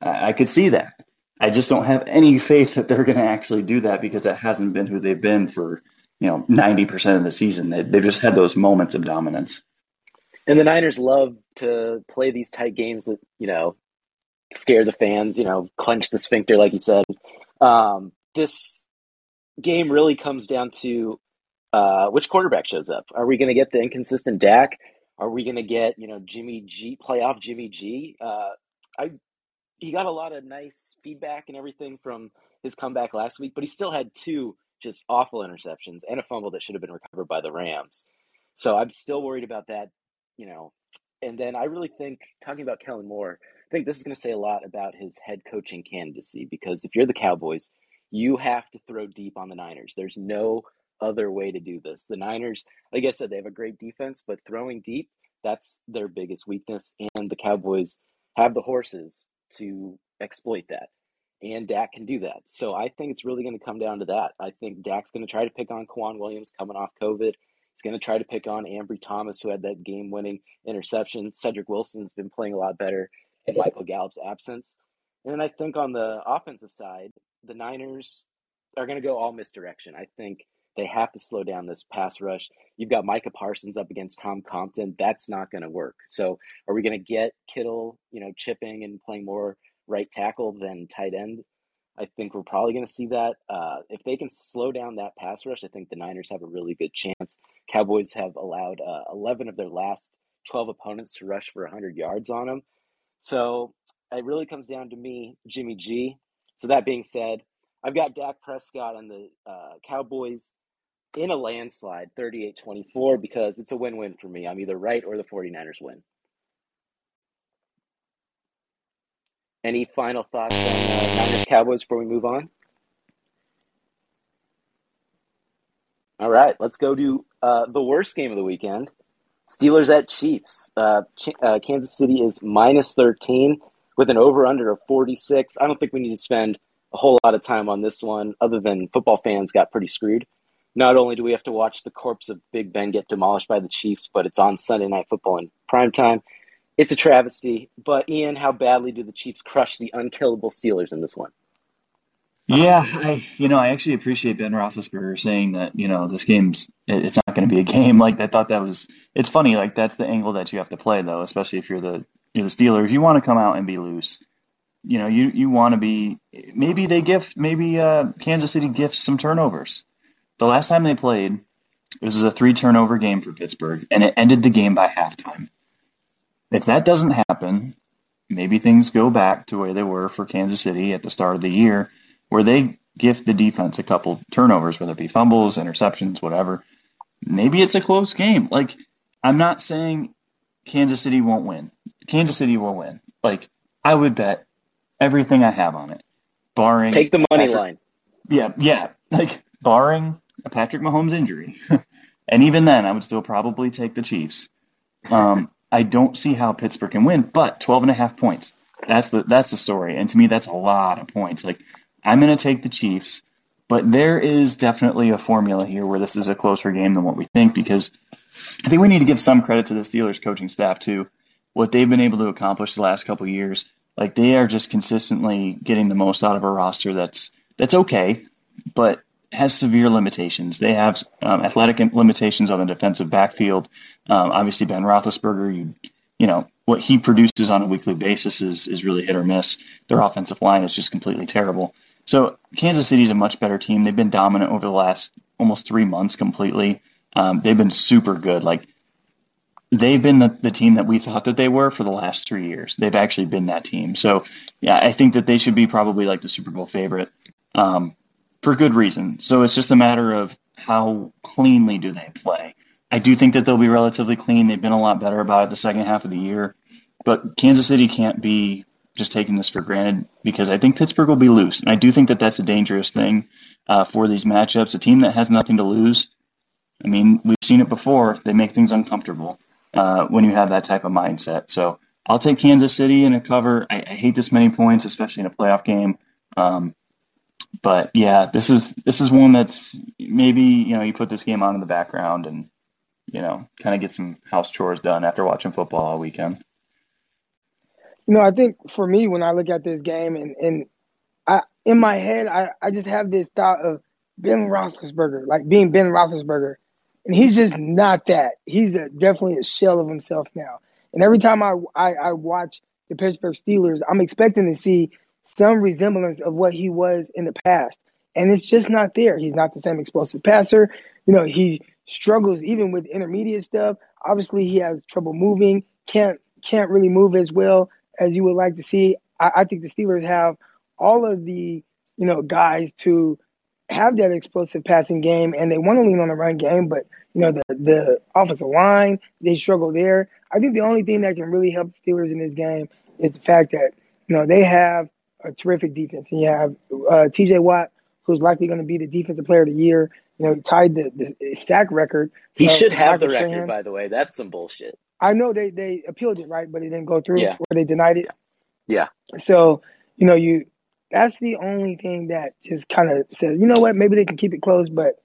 I, I could see that. I just don't have any faith that they're going to actually do that because that hasn't been who they've been for, you know, 90% of the season. They, they've just had those moments of dominance. And the Niners love to play these tight games that, you know, scare the fans, you know, clench the sphincter, like you said. Um, this game really comes down to uh, which quarterback shows up. Are we going to get the inconsistent Dak? Are we going to get, you know, Jimmy G, playoff Jimmy G? Uh, I he got a lot of nice feedback and everything from his comeback last week, but he still had two just awful interceptions and a fumble that should have been recovered by the Rams. So I'm still worried about that, you know. And then I really think talking about Kellen Moore, I think this is going to say a lot about his head coaching candidacy because if you're the Cowboys, you have to throw deep on the Niners. There's no other way to do this. The Niners, like I said, they have a great defense, but throwing deep, that's their biggest weakness. And the Cowboys have the horses to exploit that. And Dak can do that. So I think it's really going to come down to that. I think Dak's going to try to pick on K'Waun Williams coming off COVID. He's going to try to pick on Ambry Thomas, who had that game winning interception. Cedric Wilson's been playing a lot better in Michael Gallup's absence. And then I think on the offensive side, the Niners are going to go all misdirection. I think they have to slow down this pass rush. You've got Micah Parsons up against Tom Compton. That's not going to work. So, are we going to get Kittle, you know, chipping and playing more right tackle than tight end? I think we're probably going to see that. Uh, if they can slow down that pass rush, I think the Niners have a really good chance. Cowboys have allowed uh, 11 of their last 12 opponents to rush for 100 yards on them. So it really comes down to me, Jimmy G. So that being said, I've got Dak Prescott and the uh, Cowboys in a landslide 38-24 because it's a win-win for me. I'm either right or the 49ers win. Any final thoughts on uh, Niners Cowboys before we move on? All right, let's go to uh, the worst game of the weekend. Steelers at Chiefs. Uh, Ch- uh, Kansas City is minus 13 with an over under of 46. I don't think we need to spend a whole lot of time on this one, other than football fans got pretty screwed not only do we have to watch the corpse of Big Ben get demolished by the Chiefs, but it's on Sunday Night Football in prime time. It's a travesty. But Ian, how badly do the Chiefs crush the unkillable Steelers in this one? Yeah, I you know I actually appreciate Ben Roethlisberger saying that you know this game's it's not going to be a game. Like I thought that was it's funny. Like that's the angle that you have to play though, especially if you're the you're the Steelers. You want to come out and be loose. You know you you want to be maybe they gift maybe uh, Kansas City gifts some turnovers. The last time they played, this was a three turnover game for Pittsburgh, and it ended the game by halftime. If that doesn't happen, maybe things go back to where they were for Kansas City at the start of the year, where they gift the defense a couple turnovers, whether it be fumbles, interceptions, whatever. Maybe it's a close game. Like, I'm not saying Kansas City won't win. Kansas City will win. Like, I would bet everything I have on it, barring. Take the money Patrick, line. Yeah, yeah. Like, barring a Patrick Mahomes injury. and even then, I would still probably take the Chiefs. Um, I don't see how Pittsburgh can win, but 12 and a half points. That's the, that's the story. And to me, that's a lot of points. Like, I'm going to take the Chiefs, but there is definitely a formula here where this is a closer game than what we think because I think we need to give some credit to the Steelers coaching staff too. What they've been able to accomplish the last couple years, like they are just consistently getting the most out of a roster that's, that's okay, but has severe limitations. They have um, athletic limitations on the defensive backfield. Um, obviously, Ben Roethlisberger, you you know what he produces on a weekly basis is is really hit or miss. Their offensive line is just completely terrible. So Kansas City is a much better team. They've been dominant over the last almost three months completely. Um, they've been super good. Like they've been the, the team that we thought that they were for the last three years. They've actually been that team. So yeah, I think that they should be probably like the Super Bowl favorite. Um, for good reason. So it's just a matter of how cleanly do they play. I do think that they'll be relatively clean. They've been a lot better about it the second half of the year, but Kansas City can't be just taking this for granted because I think Pittsburgh will be loose, and I do think that that's a dangerous thing uh, for these matchups. A team that has nothing to lose. I mean, we've seen it before. They make things uncomfortable uh, when you have that type of mindset. So I'll take Kansas City in a cover. I, I hate this many points, especially in a playoff game. Um, but yeah, this is this is one that's maybe you know you put this game on in the background and you know kind of get some house chores done after watching football all weekend. You know, I think for me when I look at this game and and I in my head I I just have this thought of Ben Roethlisberger, like being Ben Roethlisberger, and he's just not that. He's a, definitely a shell of himself now. And every time I, I I watch the Pittsburgh Steelers, I'm expecting to see some resemblance of what he was in the past. And it's just not there. He's not the same explosive passer. You know, he struggles even with intermediate stuff. Obviously, he has trouble moving. Can't can't really move as well as you would like to see. I, I think the Steelers have all of the you know guys to have that explosive passing game, and they want to lean on the run game. But you know, the the offensive line they struggle there. I think the only thing that can really help the Steelers in this game is the fact that you know they have a terrific defense. And you have uh, T.J. Watt, who's likely going to be the defensive player of the year. You know, tied the, the sack record. He should have Michael the record, by the way. That's some bullshit. I know they they appealed it right, but it didn't go through, yeah. or they denied it. Yeah. So you know, you that's the only thing that just kind of says, you know what, maybe they can keep it close, but.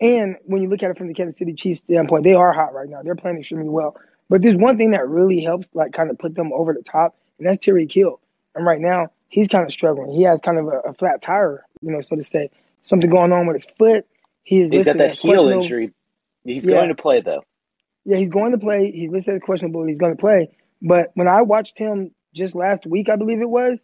And when you look at it from the Kansas City Chiefs standpoint, they are hot right now. They're playing extremely well. But there's one thing that really helps, like, kind of put them over the top, and that's Tyreek Hill. And right now, he's kind of struggling. He has kind of a, a flat tire, you know, so to say. Something going on with his foot. He is he's got that heel injury. He's yeah. going to play though. Yeah, he's going to play. He's listed as questionable. He's going to play. But when I watched him just last week, I believe it was,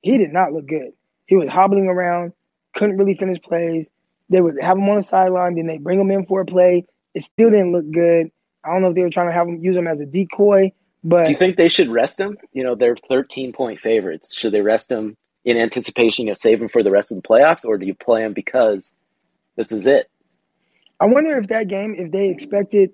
he did not look good. He was hobbling around, couldn't really finish plays. They would have him on the sideline, then they bring him in for a play. It still didn't look good. I don't know if they were trying to have him use him as a decoy but do you think they should rest him? You know, they're 13 point favorites. Should they rest him in anticipation of saving for the rest of the playoffs, or do you play him because this is it? I wonder if that game, if they expected,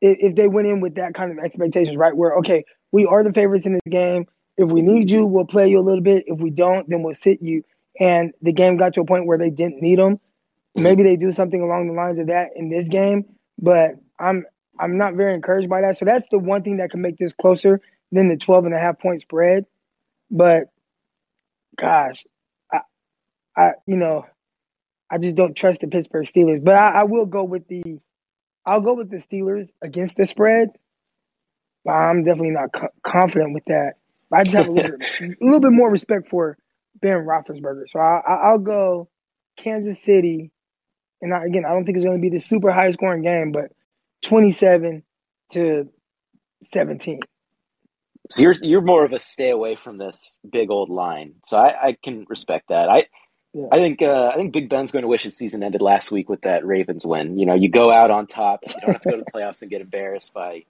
if they went in with that kind of expectations, right? Where okay, we are the favorites in this game. If we need you, we'll play you a little bit. If we don't, then we'll sit you. And the game got to a point where they didn't need them. Mm-hmm. Maybe they do something along the lines of that in this game. But I'm I'm not very encouraged by that. So that's the one thing that can make this closer than the 12 and a half point spread. But gosh, I, I, you know, I just don't trust the Pittsburgh Steelers. But I, I will go with the, I'll go with the Steelers against the spread. But I'm definitely not co- confident with that. I just have a little, bit, a little bit more respect for Ben Roethlisberger. So I, I'll go Kansas City. And I, again, I don't think it's going to be the super high scoring game, but 27 to 17. So you're you're more of a stay away from this big old line. So I, I can respect that. I yeah. I think uh, I think Big Ben's going to wish his season ended last week with that Ravens win. You know, you go out on top. You don't have to go to the playoffs and get embarrassed by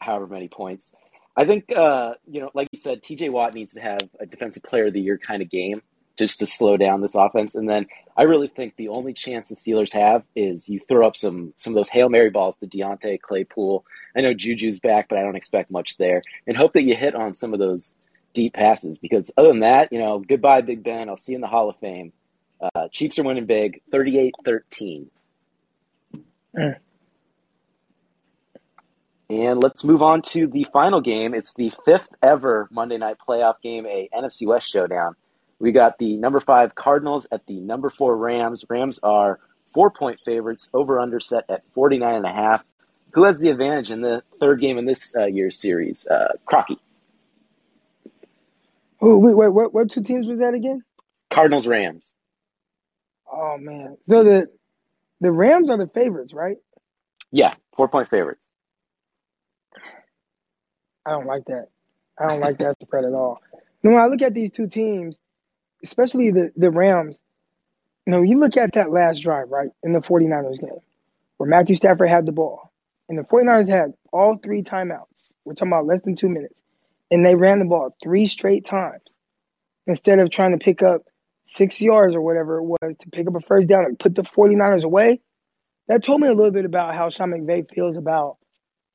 however many points. I think uh, you know, like you said, T.J. Watt needs to have a Defensive Player of the Year kind of game just to slow down this offense. And then I really think the only chance the Steelers have is you throw up some some of those Hail Mary balls to Diontae Claypool. I know Juju's back, but I don't expect much there. And hope that you hit on some of those deep passes because other than that, you know, goodbye, Big Ben. I'll see you in the Hall of Fame. Uh, Chiefs are winning big, 38 13. Mm. And let's move on to the final game. It's the fifth ever Monday night playoff game, a NFC West showdown. We got the number five Cardinals at the number four Rams. Rams are four point favorites, over under set at 49 and a half. Who has the advantage in the third game in this uh, year's series? Uh, Crocky. Oh, wait, wait, what, what two teams was that again? Cardinals, Rams. Oh man. So the the Rams are the favorites, right? Yeah, four point favorites. I don't like that. I don't like that spread at all. You know, when I look at these two teams, especially the, the Rams, you know, you look at that last drive, right, in the 49ers game, where Matthew Stafford had the ball, and the 49ers had all three timeouts. We're talking about less than two minutes. And they ran the ball three straight times instead of trying to pick up six yards or whatever it was to pick up a first down and put the 49ers away. That told me a little bit about how Sean McVay feels about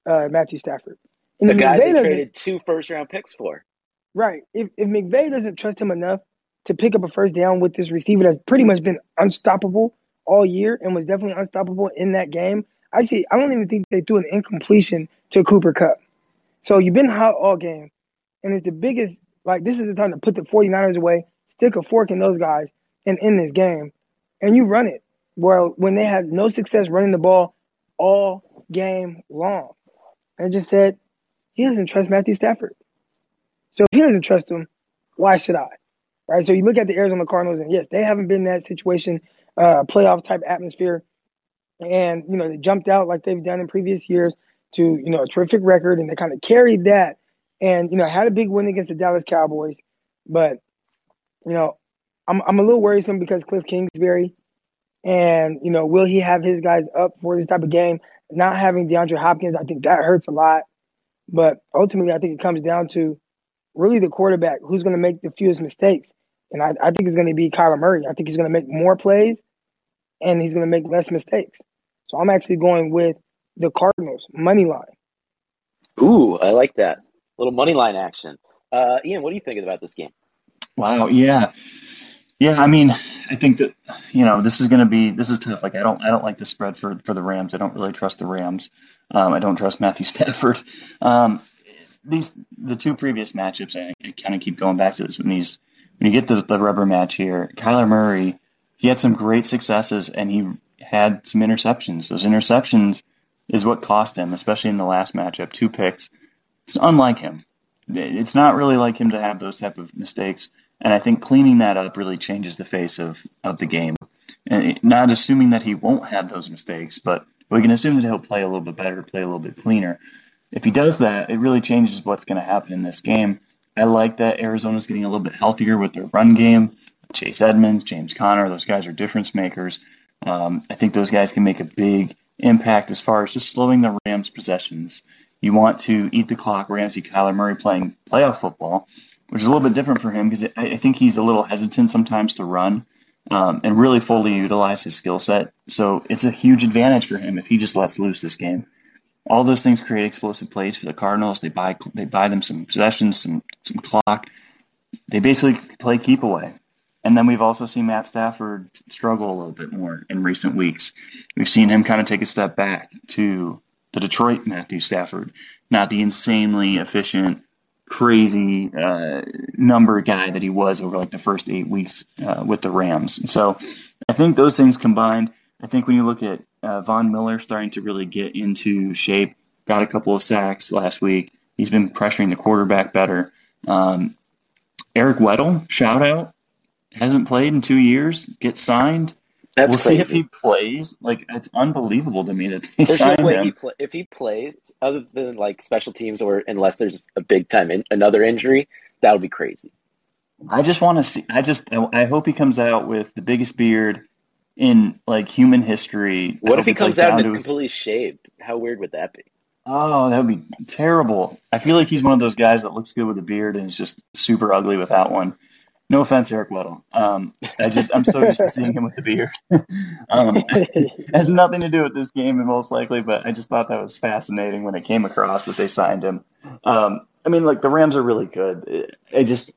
uh, Matthew Stafford. And the guy McVay they traded two first round picks for. Right. If if McVay doesn't trust him enough to pick up a first down with this receiver that's pretty much been unstoppable all year and was definitely unstoppable in that game, I see. I don't even think they threw an incompletion to Cooper Kupp. So you've been hot all game, and it's the biggest. Like this is the time to put the 49ers away, stick a fork in those guys, and end this game, and you run it. Well, when they had no success running the ball all game long, I just said he doesn't trust Matthew Stafford. So if he doesn't trust him, why should I? Right. So you look at the Arizona Cardinals, and yes, they haven't been in that situation, uh, playoff type atmosphere, and you know they jumped out like they've done in previous years to you know a terrific record, and they kind of carried that, and you know had a big win against the Dallas Cowboys, but you know I'm I'm a little worrisome because Cliff Kingsbury, and you know will he have his guys up for this type of game? Not having DeAndre Hopkins, I think that hurts a lot. But ultimately, I think it comes down to really the quarterback who's going to make the fewest mistakes. And I, I think it's going to be Kyler Murray. I think he's going to make more plays and he's going to make less mistakes. So I'm actually going with the Cardinals money line. Ooh, I like that little money line action. Uh, Ian, what are you thinking about this game? Wow, yeah, yeah. I mean, I think that you know this is going to be this is tough. Like I don't I don't like the spread for for the Rams. I don't really trust the Rams. Um, I don't trust Matthew Stafford. Um, these the two previous matchups, I, I kind of keep going back to this. When these when you get the, the rubber match here, Kyler Murray, he had some great successes and he had some interceptions. Those interceptions is what cost him, especially in the last matchup, two picks. It's unlike him. It's not really like him to have those type of mistakes. And I think cleaning that up really changes the face of, of the game. And not assuming that he won't have those mistakes, but we can assume that he'll play a little bit better, play a little bit cleaner. If he does that, it really changes what's going to happen in this game. I like that Arizona's getting a little bit healthier with their run game. Chase Edmonds, James Conner, those guys are difference makers. Um, I think those guys can make a big impact as far as just slowing the Rams' possessions. You want to eat the clock. We're going to see Kyler Murray playing playoff football, which is a little bit different for him because I, think he's a little hesitant sometimes to run um, and really fully utilize his skill set. So it's a huge advantage for him if he just lets loose this game all those things create explosive plays for the Cardinals. They buy they buy them some possessions, some some clock. They basically play keep away. And then we've also seen Matt Stafford struggle a little bit more in recent weeks. We've seen him kind of take a step back to the Detroit Matthew Stafford, not the insanely efficient, crazy uh, number guy that he was over like the first eight weeks uh, with the Rams. So I think those things combined I think when you look at uh, Von Miller starting to really get into shape, got a couple of sacks last week. He's been pressuring the quarterback better. Um, Eric Weddle, shout out, hasn't played in two years, gets signed. That's we'll crazy. see if he plays. Like it's unbelievable to me that they there's signed no way him. He play, if he plays, other than like special teams or unless there's a big time in, another injury, that would be crazy. I just want to see. I just I hope he comes out with the biggest beard in like human history. What if he comes like, out and it's completely shaved? How weird would that be? Oh, that would be terrible. I feel like he's one of those guys that looks good with a beard and is just super ugly without one. No offense, Eric Weddle. Um, I just I'm so used to seeing him with the beard. um, it has nothing to do with this game, most likely, but I just thought that was fascinating when it came across that they signed him. Um, I mean, like the Rams are really good. I just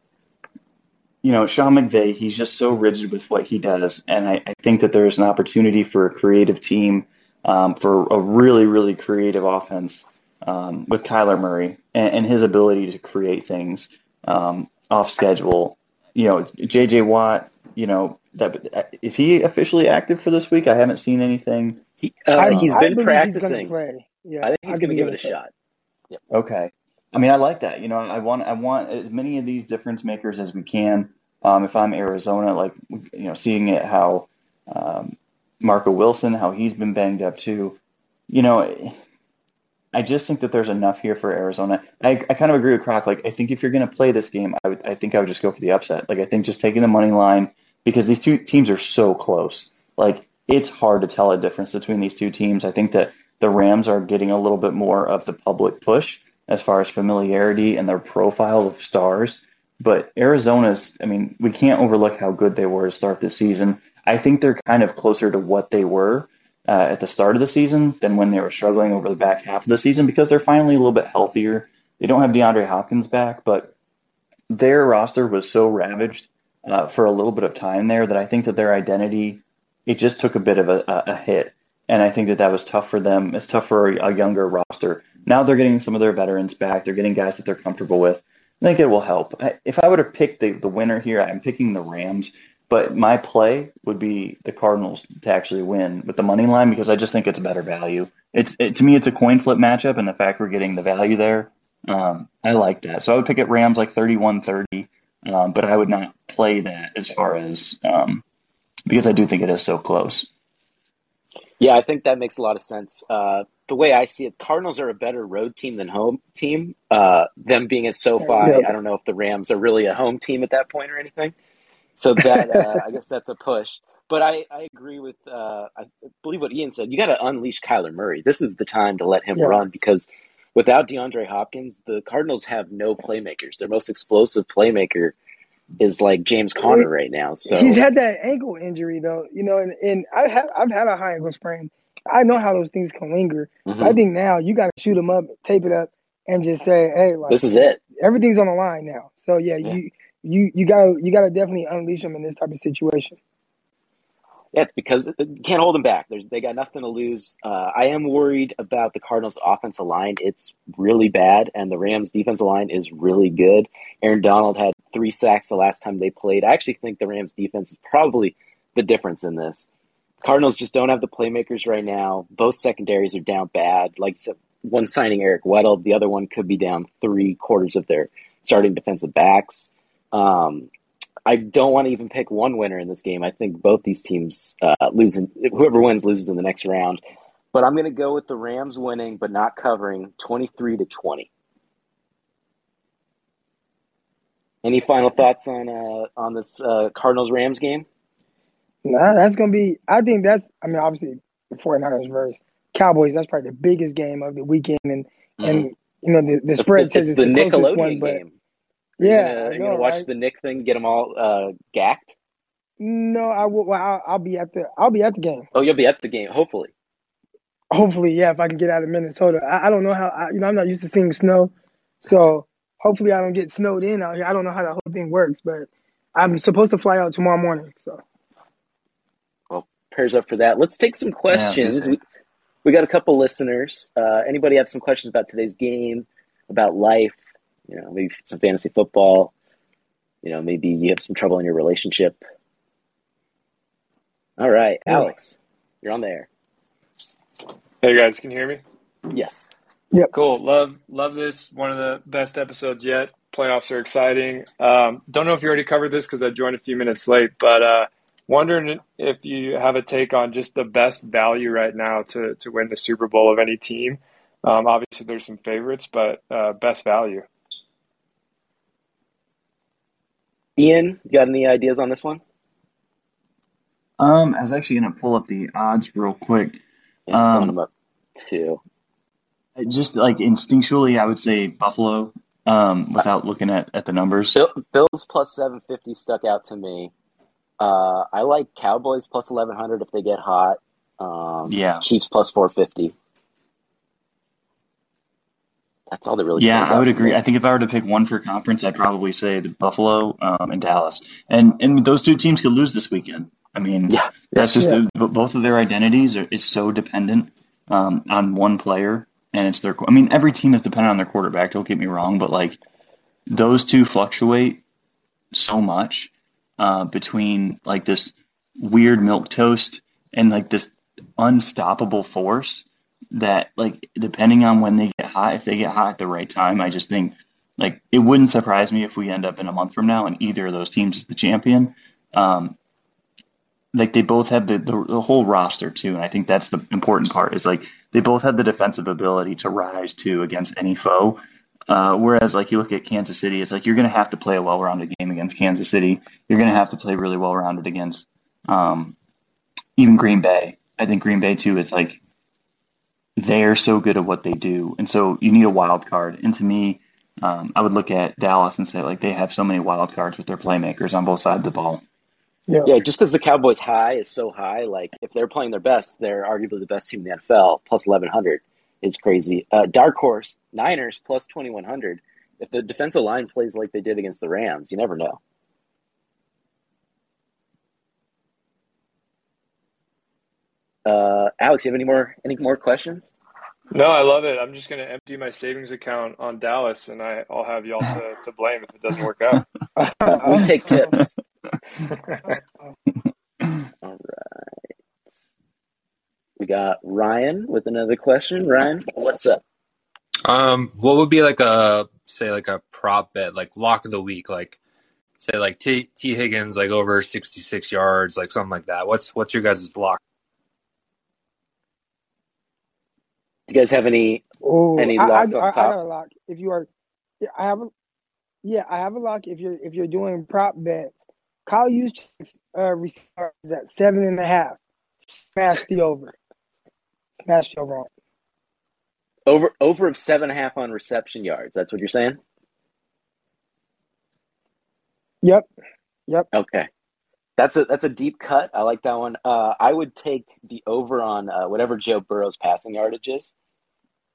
you know, Sean McVay, he's just so rigid with what he does. And I, I think that there's an opportunity for a creative team, um, for a really, really creative offense um, with Kyler Murray and, and, his ability to create things um, off schedule. You know, JJ Watt, you know, that is he officially active for this week? I haven't seen anything. He, uh, he's been practicing. He's yeah, I think he's going to give it a shot. Yep. Okay. I mean, I like that. You know, I want I want as many of these difference makers as we can. Um, if I'm Arizona, like you know, seeing it how um, Marco Wilson, how he's been banged up too. You know, I just think that there's enough here for Arizona. I, I kind of agree with Croc. Like, I think if you're going to play this game, I would, I think I would just go for the upset. Like, I think just taking the money line because these two teams are so close. Like, it's hard to tell a difference between these two teams. I think that the Rams are getting a little bit more of the public push as far as familiarity and their profile of stars. But Arizona's, I mean, we can't overlook how good they were to start the season. I think they're kind of closer to what they were uh, at the start of the season than when they were struggling over the back half of the season because they're finally a little bit healthier. They don't have DeAndre Hopkins back, but their roster was so ravaged uh, for a little bit of time there that I think that their identity it just took a bit of a, a hit, and I think that that was tough for them. It's tough for a, a younger roster. Now they're getting some of their veterans back. They're getting guys that they're comfortable with. I think it will help. If I would have picked the, the winner here, I'm picking the Rams but my play would be the Cardinals to actually win with the money line because I just think it's a better value. It's it, to me, it's a coin flip matchup, and the fact we're getting the value there, um, I like that. So I would pick it Rams like 31-30, um, but I would not play that as far as um, because I do think it is so close. Yeah, I think that makes a lot of sense. Uh, the way I see it, Cardinals are a better road team than home team. Uh, them being at SoFi, yeah. I don't know if the Rams are really a home team at that point or anything. So that uh, I guess that's a push. But I, I agree with uh, I believe what Ian said. You got to unleash Kyler Murray. This is the time to let him yeah. run because without DeAndre Hopkins, the Cardinals have no playmakers. Their most explosive playmaker is like James Conner right now. So he's had that ankle injury though, you know, and, and I have I've had a high ankle sprain. I know how those things can linger. Mm-hmm. I think now you got to shoot them up, tape it up, and just say, "Hey, like, this is it. Everything's on the line now." So yeah, yeah. you you you gotta you gotta definitely unleash them in this type of situation. Yeah, it's because you can't hold them back. There's, they got nothing to lose. Uh, I am worried about the Cardinals' offensive line. It's really bad, and the Rams' defensive line is really good. Aaron Donald had three sacks the last time they played. I actually think the Rams' defense is probably the difference in this. Cardinals just don't have the playmakers right now. Both secondaries are down bad. Like one signing Eric Weddle, the other one could be down three quarters of their starting defensive backs. Um, I don't want to even pick one winner in this game. I think both these teams uh, losing. Whoever wins loses in the next round. But I'm going to go with the Rams winning, but not covering, 23 to 20. Any final thoughts on uh, on this uh, Cardinals Rams game? Nah, that's gonna be. I think that's. I mean, obviously, the 49ers versus Cowboys. That's probably the biggest game of the weekend, and mm-hmm. and you know the, the spread the, says it's, the, the Nickelodeon one, game. Yeah, you're gonna, you're gonna watch right? the Nick thing, get them all uh, gacked. No, I will. Well, I'll, I'll, be at the. I'll be at the game. Oh, you'll be at the game, hopefully. Hopefully, yeah. If I can get out of Minnesota, I, I don't know how. I, you know, I'm not used to seeing snow, so hopefully I don't get snowed in out here. I don't know how that whole thing works, but I'm supposed to fly out tomorrow morning. So, well, prayers up for that. Let's take some questions. Yeah, we we got a couple listeners. Uh, anybody have some questions about today's game, about life? you know, maybe some fantasy football. You know, maybe you have some trouble in your relationship. All right, Alex, you're on the air. Hey guys, can you hear me? Yes. Yep. Cool. Love love this. One of the best episodes yet. Playoffs are exciting. Um, don't know if you already covered this because I joined a few minutes late, but uh, wondering if you have a take on just the best value right now to to win the Super Bowl of any team. Um, obviously, there's some favorites, but uh, best value. Ian, you got any ideas on this one? Um, I was actually going to pull up the odds real quick. Yeah, um, them up too. Just like instinctually, I would say Buffalo. Um, without looking at, at the numbers, Bills plus seven fifty stuck out to me. Uh, I like Cowboys plus eleven hundred if they get hot. Um, yeah, Chiefs plus four fifty. That's all that really. Yeah, I would agree. I think if I were to pick one for conference, I'd probably say the Buffalo um, and Dallas, and and those two teams could lose this weekend. I mean, yeah, that's just yeah. both of their identities are, is so dependent um, on one player, and it's their. I mean, every team is dependent on their quarterback. Don't get me wrong, but like those two fluctuate so much uh, between like this weird milk toast and like this unstoppable force that like depending on when they get hot, if they get hot at the right time, I just think like it wouldn't surprise me if we end up in a month from now and either of those teams is the champion. Um, like they both have the, the, the whole roster too, and I think that's the important part. Is like they both have the defensive ability to rise to against any foe. Uh, whereas, like you look at Kansas City, it's like you're going to have to play a well-rounded game against Kansas City. You're going to have to play really well-rounded against um, even Green Bay. I think Green Bay too. is like they're so good at what they do, and so you need a wild card. And to me, um, I would look at Dallas and say like they have so many wild cards with their playmakers on both sides of the ball. Yeah, yeah just because the Cowboys' high is so high, like if they're playing their best, they're arguably the best team in the NFL. Plus eleven hundred is crazy. Uh, dark horse Niners plus twenty one hundred. If the defensive line plays like they did against the Rams, you never know. Uh, Alex, you have any more any more questions? No, I love it. I'm just going to empty my savings account on Dallas, and I, I'll have y'all to, to blame if it doesn't work out. we take tips. All right. We got Ryan with another question. Ryan, what's up? Um, what would be like a say like a prop bet, like lock of the week, like say like T, Tee Higgins like over sixty six yards, like something like that. What's what's your guys' lock? Do you guys have any Ooh, any I, I, I, on I top? got a lock. If you are, I have a, yeah, I have a lock. If you're if you're doing prop bets, Kyle Juszczyk's uh, receiver is at seven and a half. Smash the over. Smash the over. Over over of seven and a half on reception yards. That's what you're saying? Yep. Yep. Okay. That's a that's a deep cut. I like that one. Uh, I would take the over on uh, whatever Joe Burrow's passing yardage is.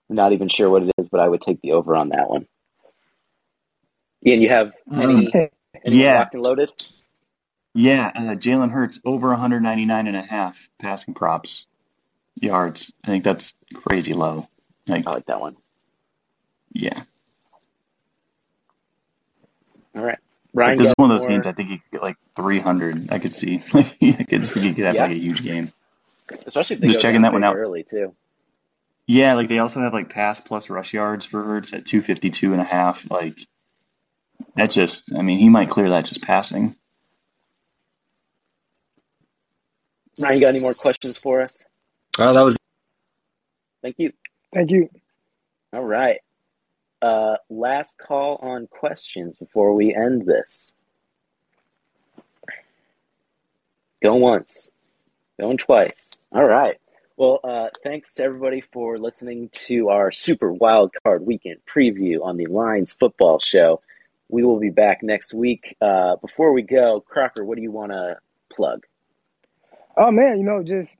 I'm not even sure what it is, but I would take the over on that one. Ian, you have any, Um, any yeah. locked and loaded? Yeah, uh, Jalen Hurts over 199 and a half passing props yards. I think that's crazy low. Like, I like that one. yeah, All right, like, this is one of those more- games I think you could get like 300. I could see. I could see you could have Yeah. like a huge game. especially Just checking that one out. early too. Yeah, like they also have like pass plus rush yards for Hurts at 252 and a half. Like, that's just, I mean, he might clear that just passing. Ryan, you got any more questions for us? Oh, that was Thank you. Thank you. All right. Uh, last call on questions before we end this. Go once, going twice. All right. Well, uh, thanks to everybody for listening to our Super Wild Card Weekend preview on the Lines Football Show. We will be back next week. Uh, before we go, Crocker, what do you want to plug? Oh man, you know, just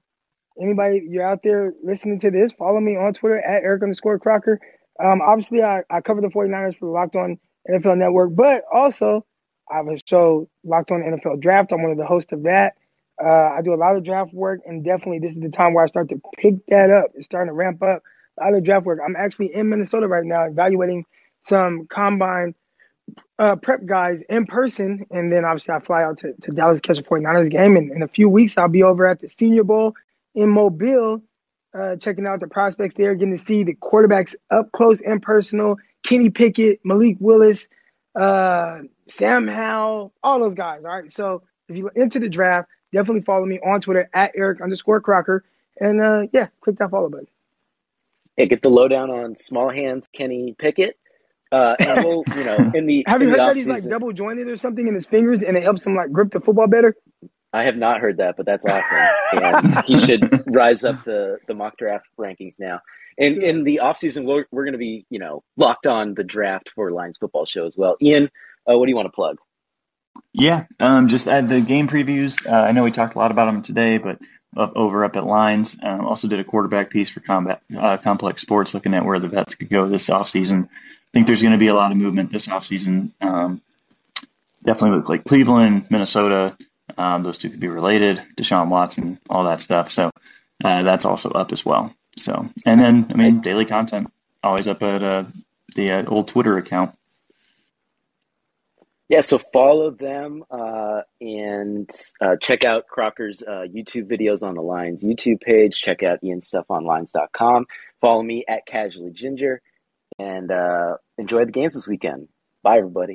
anybody you're out there listening to this, follow me on Twitter at Eric underscore Crocker. Um, obviously, I, I cover the 49ers for the Locked On NFL Network, but also I have a show Locked On NFL Draft. I'm one of the hosts of that. Uh, I do a lot of draft work, and definitely this is the time where I start to pick that up. It's starting to ramp up. A lot of draft work. I'm actually in Minnesota right now, evaluating some combine uh, prep guys in person, and then obviously I fly out to, to Dallas catch a 49ers game. And in a few weeks, I'll be over at the Senior Bowl in Mobile, uh, checking out the prospects there, getting to see the quarterbacks up close and personal. Kenny Pickett, Malik Willis, uh, Sam Howell, all those guys. All right. So if you're into the draft, definitely follow me on Twitter at Eric underscore Crocker. And uh, yeah, click that follow button. Hey, get the lowdown on Small Hands Kenny Pickett. Uh, and we'll, you know, in the Have in you heard that he's like double jointed or something in his fingers and it helps him like grip the football better? I have not heard that, but that's awesome. and he should rise up the, the mock draft rankings now. And in the offseason, we're, we're going to be, you know, locked on the draft for Lines football show as well. Ian, uh, what do you want to plug? Yeah, um, just add the game previews. Uh, I know we talked a lot about them today, but up, over up at Lines, um, also did a quarterback piece for Combat uh, Complex Sports, looking at where the vets could go this offseason. I think there's going to be a lot of movement this offseason. Um, definitely with like Cleveland, Minnesota. Um, those two could be related. Deshaun Watson, all that stuff. So uh, that's also up as well. So and then I mean daily content always up at uh, the uh, old Twitter account. Yeah, so follow them uh, and uh, check out Crocker's uh, YouTube videos on the Lines YouTube page. Check out Ian's stuff on Lines.com. Follow me at Casually Ginger and uh, enjoy the games this weekend. Bye, everybody.